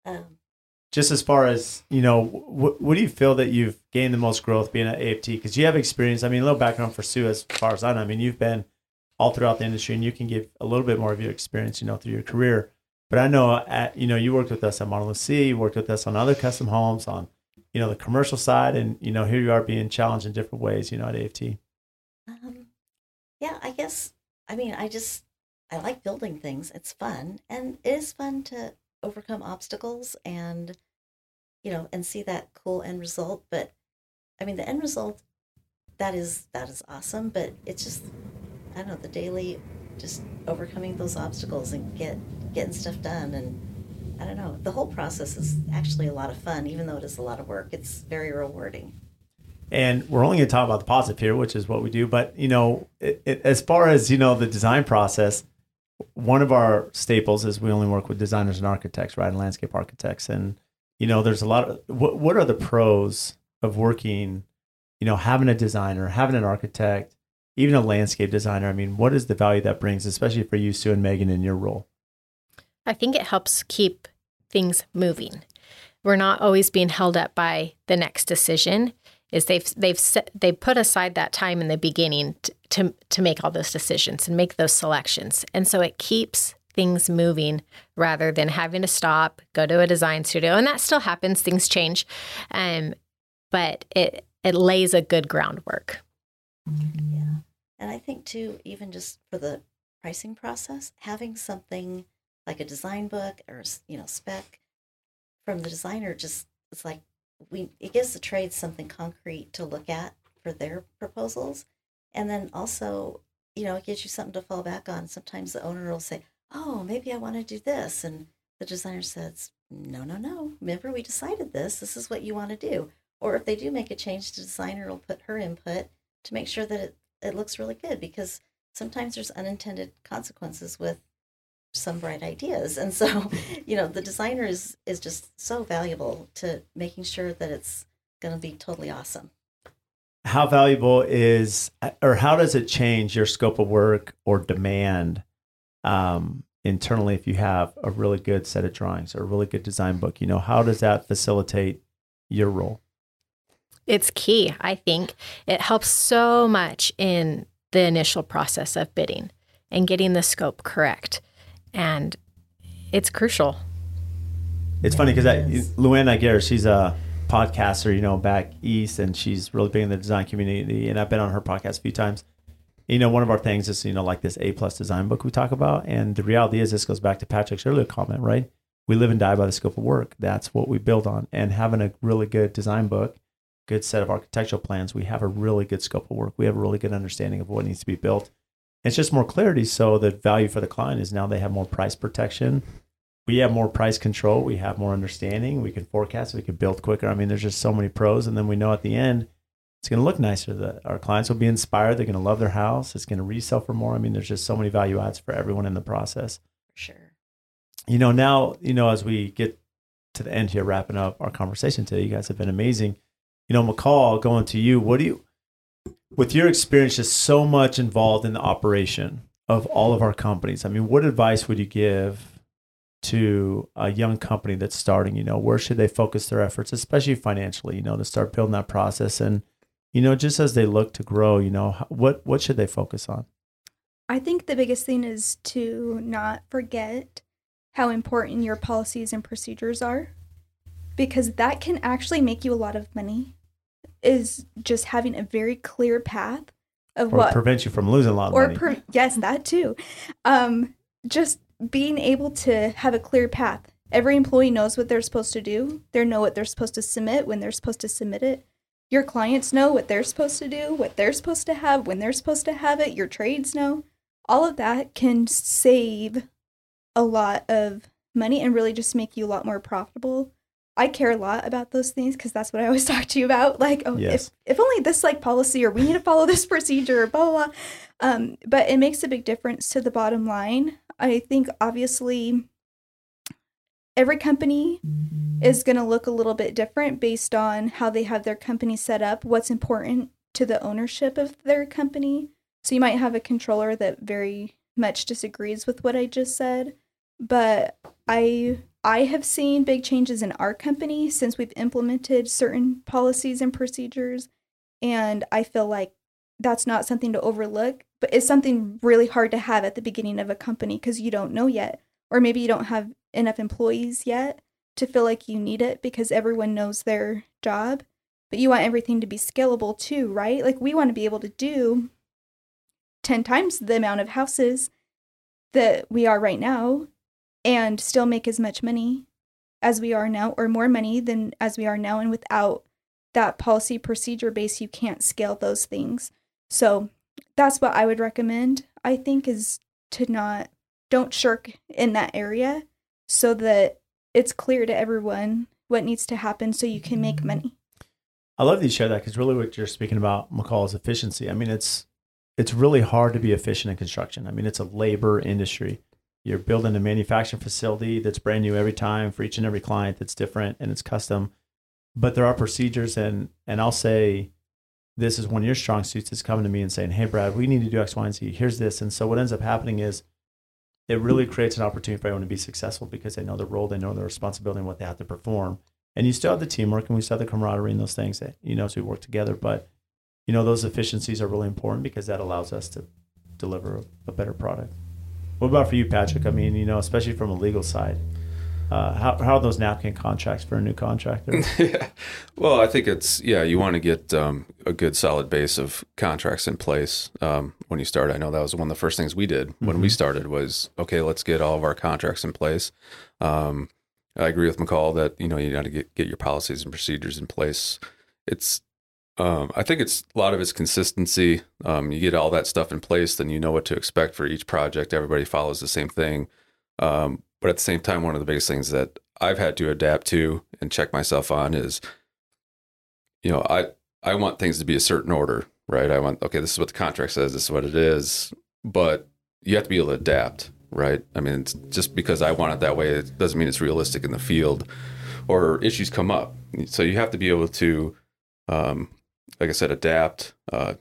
E: Um,
A: Just as far as, you know, wh- what do you feel that you've gained the most growth being at AFT? Because you have experience. I mean, a little background for Sue as far as I know. I mean, you've been all throughout the industry and you can give a little bit more of your experience, you know, through your career. But I know, at, you know, you worked with us at Monolith C, you worked with us on other custom homes, on, you know, the commercial side. And, you know, here you are being challenged in different ways, you know, at AFT.
E: Um, yeah, I guess. I mean, I just I like building things. It's fun, and it is fun to overcome obstacles and you know and see that cool end result. But I mean, the end result that is that is awesome. But it's just I don't know the daily just overcoming those obstacles and get getting stuff done and I don't know the whole process is actually a lot of fun even though it is a lot of work it's very rewarding
A: and we're only going to talk about the positive here, which is what we do. But you know, it, it, as far as you know, the design process, one of our staples is we only work with designers and architects, right, and landscape architects. And you know, there's a lot of what what are the pros of working, you know, having a designer, having an architect, even a landscape designer. I mean, what is the value that brings, especially for you, Sue and Megan, in your role?
B: I think it helps keep things moving. We're not always being held up by the next decision. Is they've they've set, they put aside that time in the beginning to, to to make all those decisions and make those selections, and so it keeps things moving rather than having to stop, go to a design studio, and that still happens. Things change, um, but it it lays a good groundwork.
E: Yeah. And I think too, even just for the pricing process, having something like a design book or you know spec from the designer just it's like we it gives the trades something concrete to look at for their proposals, and then also you know it gives you something to fall back on. Sometimes the owner will say, "Oh, maybe I want to do this," and the designer says, "No, no, no. Remember, we decided this. This is what you want to do." Or if they do make a change, the designer will put her input to make sure that it, it looks really good because sometimes there's unintended consequences with some bright ideas and so you know the designer is is just so valuable to making sure that it's going to be totally awesome
A: How valuable is, or how does it change your scope of work or demand um, internally if you have a really good set of drawings or a really good design book? You know, how does that facilitate your role?
B: It's key, I think. It helps so much in the initial process of bidding and getting the scope correct. And it's crucial.
A: It's funny because
E: Yes.
A: LuAnn Nigara, she's a podcaster, you know, back east, and she's really big in the design community. And I've been on her podcast a few times. You know, one of our things is, you know, like this A plus design book we talk about. And the reality is, this goes back to Patrick's earlier comment, right? We live and die by the scope of work. That's what we build on. And having a really good design book, good set of architectural plans, we have a really good scope of work. We have a really good understanding of what needs to be built. It's just more clarity. So the value for the client is now they have more price protection we have more price control. We have more understanding. We can forecast. We can build quicker. I mean, there's just so many pros. And then we know at the end, it's going to look nicer. That our clients will be inspired. They're going to love their house. It's going to resell for more. I mean, there's just so many value adds for everyone in the process.
E: for sure
A: You know, now, you know, as we get to the end here, wrapping up our conversation today, you guys have been amazing. You know, McCall, going to you, what do you, with your experience, just so much involved in the operation of all of our companies, I mean, what advice would you give to a young company that's starting? You know, where should they focus their efforts, especially financially? You know, to start building that process and you know, just as they look to grow, you know, what what should they focus on?
C: I think the biggest thing is to not forget how important your policies and procedures are because that can actually make you a lot of money is just having a very clear path of
A: or
C: what
A: prevent you from losing a lot of
C: or
A: money.
C: per, yes that too. Um just being able to have a clear path. Every employee knows what they're supposed to do. They know what they're supposed to submit when they're supposed to submit it. Your clients know what they're supposed to do what they're supposed to have when they're supposed to have it. Your trades know. All of that can save a lot of money and really just make you a lot more profitable I care a lot about those things because that's what I always talk to you about. Like, oh,
A: Yes.
C: if, if only this like policy or we need to follow this procedure, blah, blah, blah. Um, but it makes a big difference to the bottom line. I think obviously every company is going to look a little bit different based on how they have their company set up, what's important to the ownership of their company. So you might have a controller that very much disagrees with what I just said, but I I have seen big changes in our company since we've implemented certain policies and procedures and I feel like that's not something to overlook, but it's something really hard to have at the beginning of a company because you don't know yet or maybe you don't have enough employees yet to feel like you need it because everyone knows their job. But you want everything to be scalable too, right? Like we want to be able to do 10 times the amount of houses that we are right now and still make as much money as we are now or more money than as we are now and without that policy procedure base you can't scale those things. So that's what I would recommend. I think is to not don't shirk in that area so that it's clear to everyone what needs to happen so you can make money.
A: I love that you share that because really what you're speaking about, McCall, is efficiency. I mean, it's it's really hard to be efficient in construction. I mean, it's a labor industry. You're building a manufacturing facility that's brand new every time for each and every client that's different and it's custom. But there are procedures and and I'll say this is one of your strong suits is coming to me and saying, Hey Brad, we need to do X, Y, and Z. Here's this. And so what ends up happening is it really creates an opportunity for everyone to be successful because they know their role, they know their responsibility and what they have to perform. And you still have the teamwork and we still have the camaraderie and those things that, you know, as we work together. But, you know, those efficiencies are really important because that allows us to deliver a better product. What about for you, Patrick? I mean, you know, especially from a legal side, uh, how, how are those napkin contracts for a new contractor?
D: yeah. Well, I think it's yeah. You want to get um, a good solid base of contracts in place um, when you start. I know that was one of the first things we did when we
A: Mhm.
D: started was okay. Let's get all of our contracts in place. Um, I agree with McCall that you know you got to get get your policies and procedures in place. It's um, I think it's a lot of it's consistency. Um, you get all that stuff in place, then you know what to expect for each project. Everybody follows the same thing. Um, but at the same time, one of the biggest things that I've had to adapt to and check myself on is, you know, I I want things to be a certain order, right? I want okay, this is what the contract says, this is what it is, but you have to be able to adapt, right? I mean, just because I want it that way, it doesn't mean it's realistic in the field, or issues come up. So you have to be able to, um, like I said, adapt. Uh,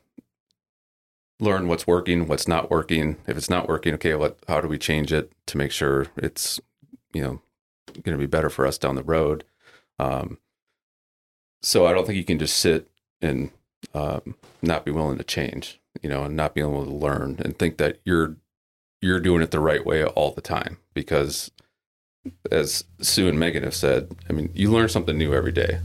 D: learn what's working, what's not working. If it's not working, okay, what how do we change it to make sure it's you know going to be better for us down the road? Um, so I don't think you can just sit and um, not be willing to change, you know, and not be able to learn and think that you're you're doing it the right way all the time because as Sue and Megan have said, I mean, you learn something new every day.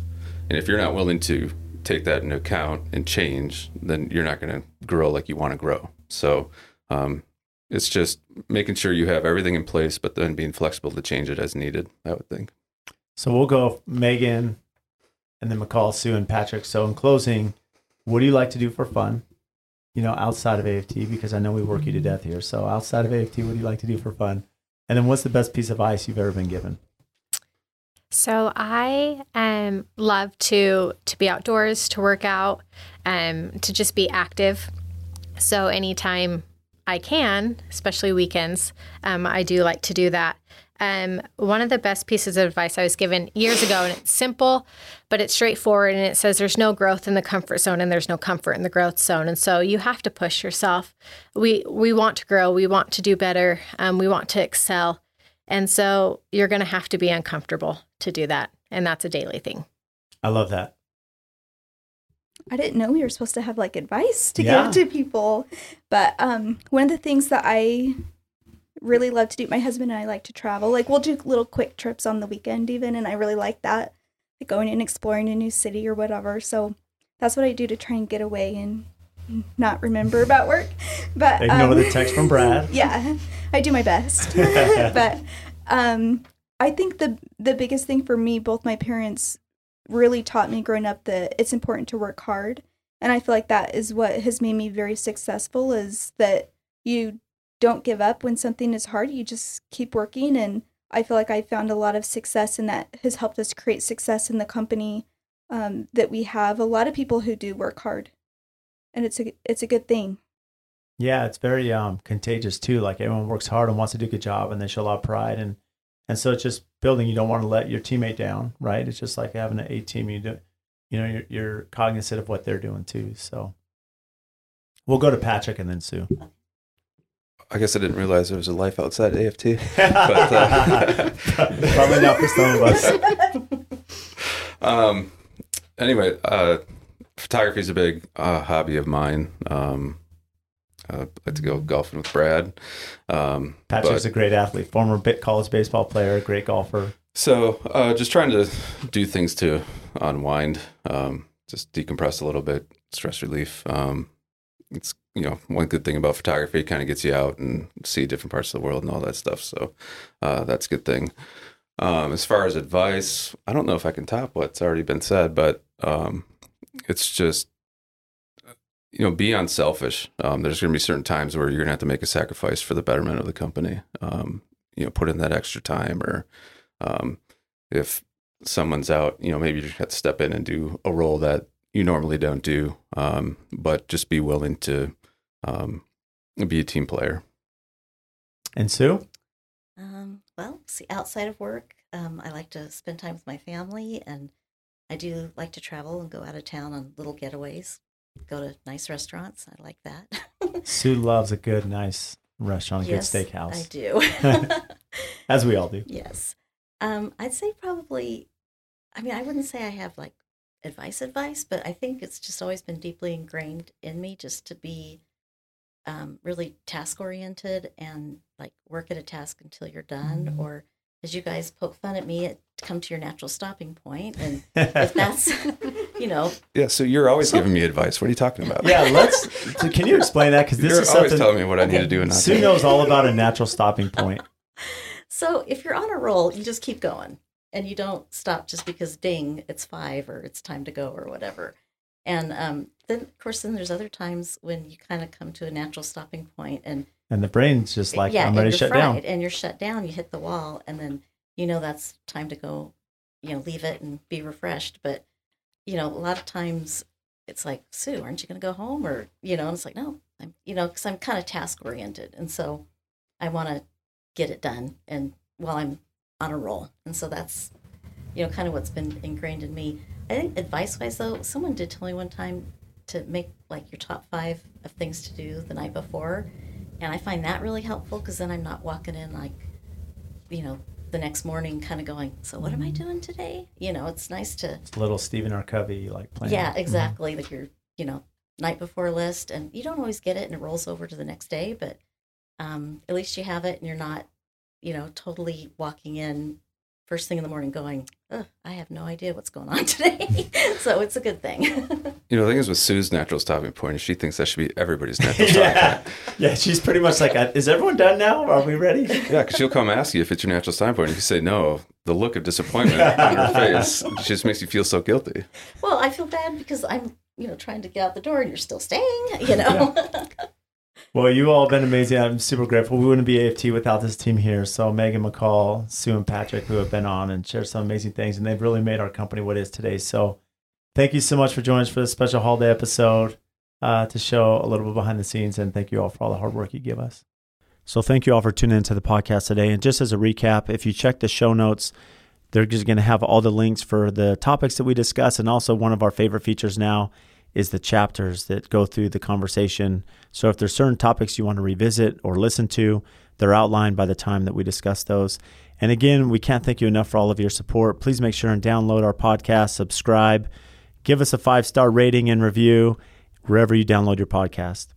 D: And if you're not willing to take that into account and change, then you're not going to grow like you want to grow. So um, it's just making sure you have everything in place, but then being flexible to change it as needed, I would think.
A: So we'll go Megan and then McCall, Sue, and Patrick. So in closing, what do you like to do for fun? You know, outside of AFT, because I know we work you to death here. So outside of AFT, what do you like to do for fun? And then what's the best piece of advice you've ever been given?
B: So I um love to to be outdoors, to work out, um, to just be active. So anytime I can, especially weekends, um, I do like to do that. Um, one of the best pieces of advice I was given years ago, and it's simple, but it's straightforward, and it says there's no growth in the comfort zone, and there's no comfort in the growth zone, and so you have to push yourself. We we want to grow, we want to do better, um, we want to excel, And so you're going to have to be uncomfortable to do that. And that's a daily thing.
A: I love that.
C: I didn't know we were supposed to have like advice to
A: Yeah.
C: give to people. But um, one of the things that I really love to do, my husband and I like to travel. Like we'll do little quick trips on the weekend even, and I really like that. Like going and exploring a new city or whatever. So that's what I do to try and get away and not remember about work. But
A: Ignore
C: um,
A: the text from Brad.
C: yeah, I do my best. but um, I think the the biggest thing for me, both my parents really taught me growing up that it's important to work hard, and I feel like that is what has made me very successful. Is that you don't give up when something is hard. You just keep working, and I feel like I found a lot of success, and that has helped us create success in the company um, that we have. A lot of people who do work hard, and it's a it's a good thing.
A: Yeah, it's very um, contagious too. Like everyone works hard and wants to do a good job, and they show a lot of pride, and and so it's just building. You don't want to let your teammate down, right? It's just like having an A team. You do, you know, you're, you're cognizant of what they're doing too. So we'll go to Patrick and then Sue.
D: I guess I didn't realize there was a life outside AFT. But, uh,
A: Probably not for some of us.
D: Um, anyway, uh, photography is a big uh, hobby of mine. Um, I like to go golfing with Brad. Um,
A: Patrick's
D: but-
A: a great athlete, former bit college baseball player, great golfer.
D: So, uh, just trying to do things to unwind, um, just decompress a little bit, stress relief. Um, it's you know one good thing about photography, it kind of gets you out and see different parts of the world and all that stuff. So, uh, that's a good thing. Um, as far as advice, I don't know if I can top what's already been said, but um, it's just you know be unselfish. Um, there's going to be certain times where you're going to have to make a sacrifice for the betterment of the company. Um, you know, put in that extra time or um, if someone's out, you know, maybe you just have to step in and do a role that you normally don't do, um, but just be willing to um, be a team player.
A: And Sue?
E: Um, well, see, outside of work, um, I like to spend time with my family, and I do like to travel and go out of town on little getaways, go to nice restaurants. I like that.
A: Sue loves a good, nice restaurant, a
E: yes,
A: good steakhouse,
E: I do.
A: as we all do.
E: yes. Um, I'd say probably, I mean, I wouldn't say I have like advice, advice, but I think it's just always been deeply ingrained in me just to be um, really task oriented and like work at a task until you're done. Or as you guys poke fun at me, it come to your natural stopping point. And if that's, you know,
D: Yeah, so you're always
A: So-
D: giving me advice. What are you talking about?
A: yeah, let's. so Can you explain that? Because this
D: you're
A: is
D: always
A: something
D: telling me what I need to do and not
A: Sue
D: to.
A: knows all about a natural stopping point.
E: So if you're on a roll, you just keep going and you don't stop just because ding, it's five or it's time to go or whatever. And um, then, of course, then there's other times when you kind of come to a natural stopping point and
A: And the brain's just like,
E: yeah,
A: I'm ready
E: you're
A: to shut
E: fried
A: down.
E: and you're shut down. You hit the wall, and then you know that's time to go. You know, leave it and be refreshed. But you know, a lot of times it's like, Sue, aren't you going to go home? Or you know, and it's like, no, I'm. You know, because I'm kind of task oriented, and so I want to get it done, and while I'm on a roll, and so that's you know kind of what's been ingrained in me. I think advice wise though, someone did tell me one time to make like your top five of things to do the night before. And I find that really helpful because then I'm not walking in like, you know, the next morning kind of going, so what am I doing today? You know, it's nice to,
A: It's little Stephen R. Covey like plan.
E: yeah, exactly. Like your, you know, night before list. And you don't always get it and it rolls over to the next day, but um, at least you have it and you're not, you know, totally walking in first thing in the morning going, Ugh, I have no idea what's going on today. so it's a good thing.
D: You know, the thing is with Sue's natural stopping point is she thinks that should be everybody's natural stopping
A: yeah.
D: point.
A: yeah, she's pretty much like, uh, is everyone done now? Are we ready?
D: Yeah, because she'll come ask you if it's your natural stopping point. If you say no, the look of disappointment on her face just makes you feel so guilty.
E: well, I feel bad because I'm, you know, trying to get out the door and you're still staying, you know.
A: Well, you all have been amazing. I'm super grateful. We wouldn't be AFT without this team here. So Megan McCall, Sue, and Patrick, who have been on and shared some amazing things, and they've really made our company what it is today. So thank you so much for joining us for this special holiday episode uh, to show a little bit behind the scenes. And thank you all for all the hard work you give us. So thank you all for tuning into the podcast today. And just as a recap, if you check the show notes, they're just going to have all the links for the topics that we discuss. And also, one of our favorite features now is the chapters that go through the conversation. So if there's certain topics you want to revisit or listen to, They're outlined by the time that we discuss those. And again, we can't thank you enough for all of your support. Please make sure and download our podcast, subscribe, give us a five star rating and review wherever you download your podcast.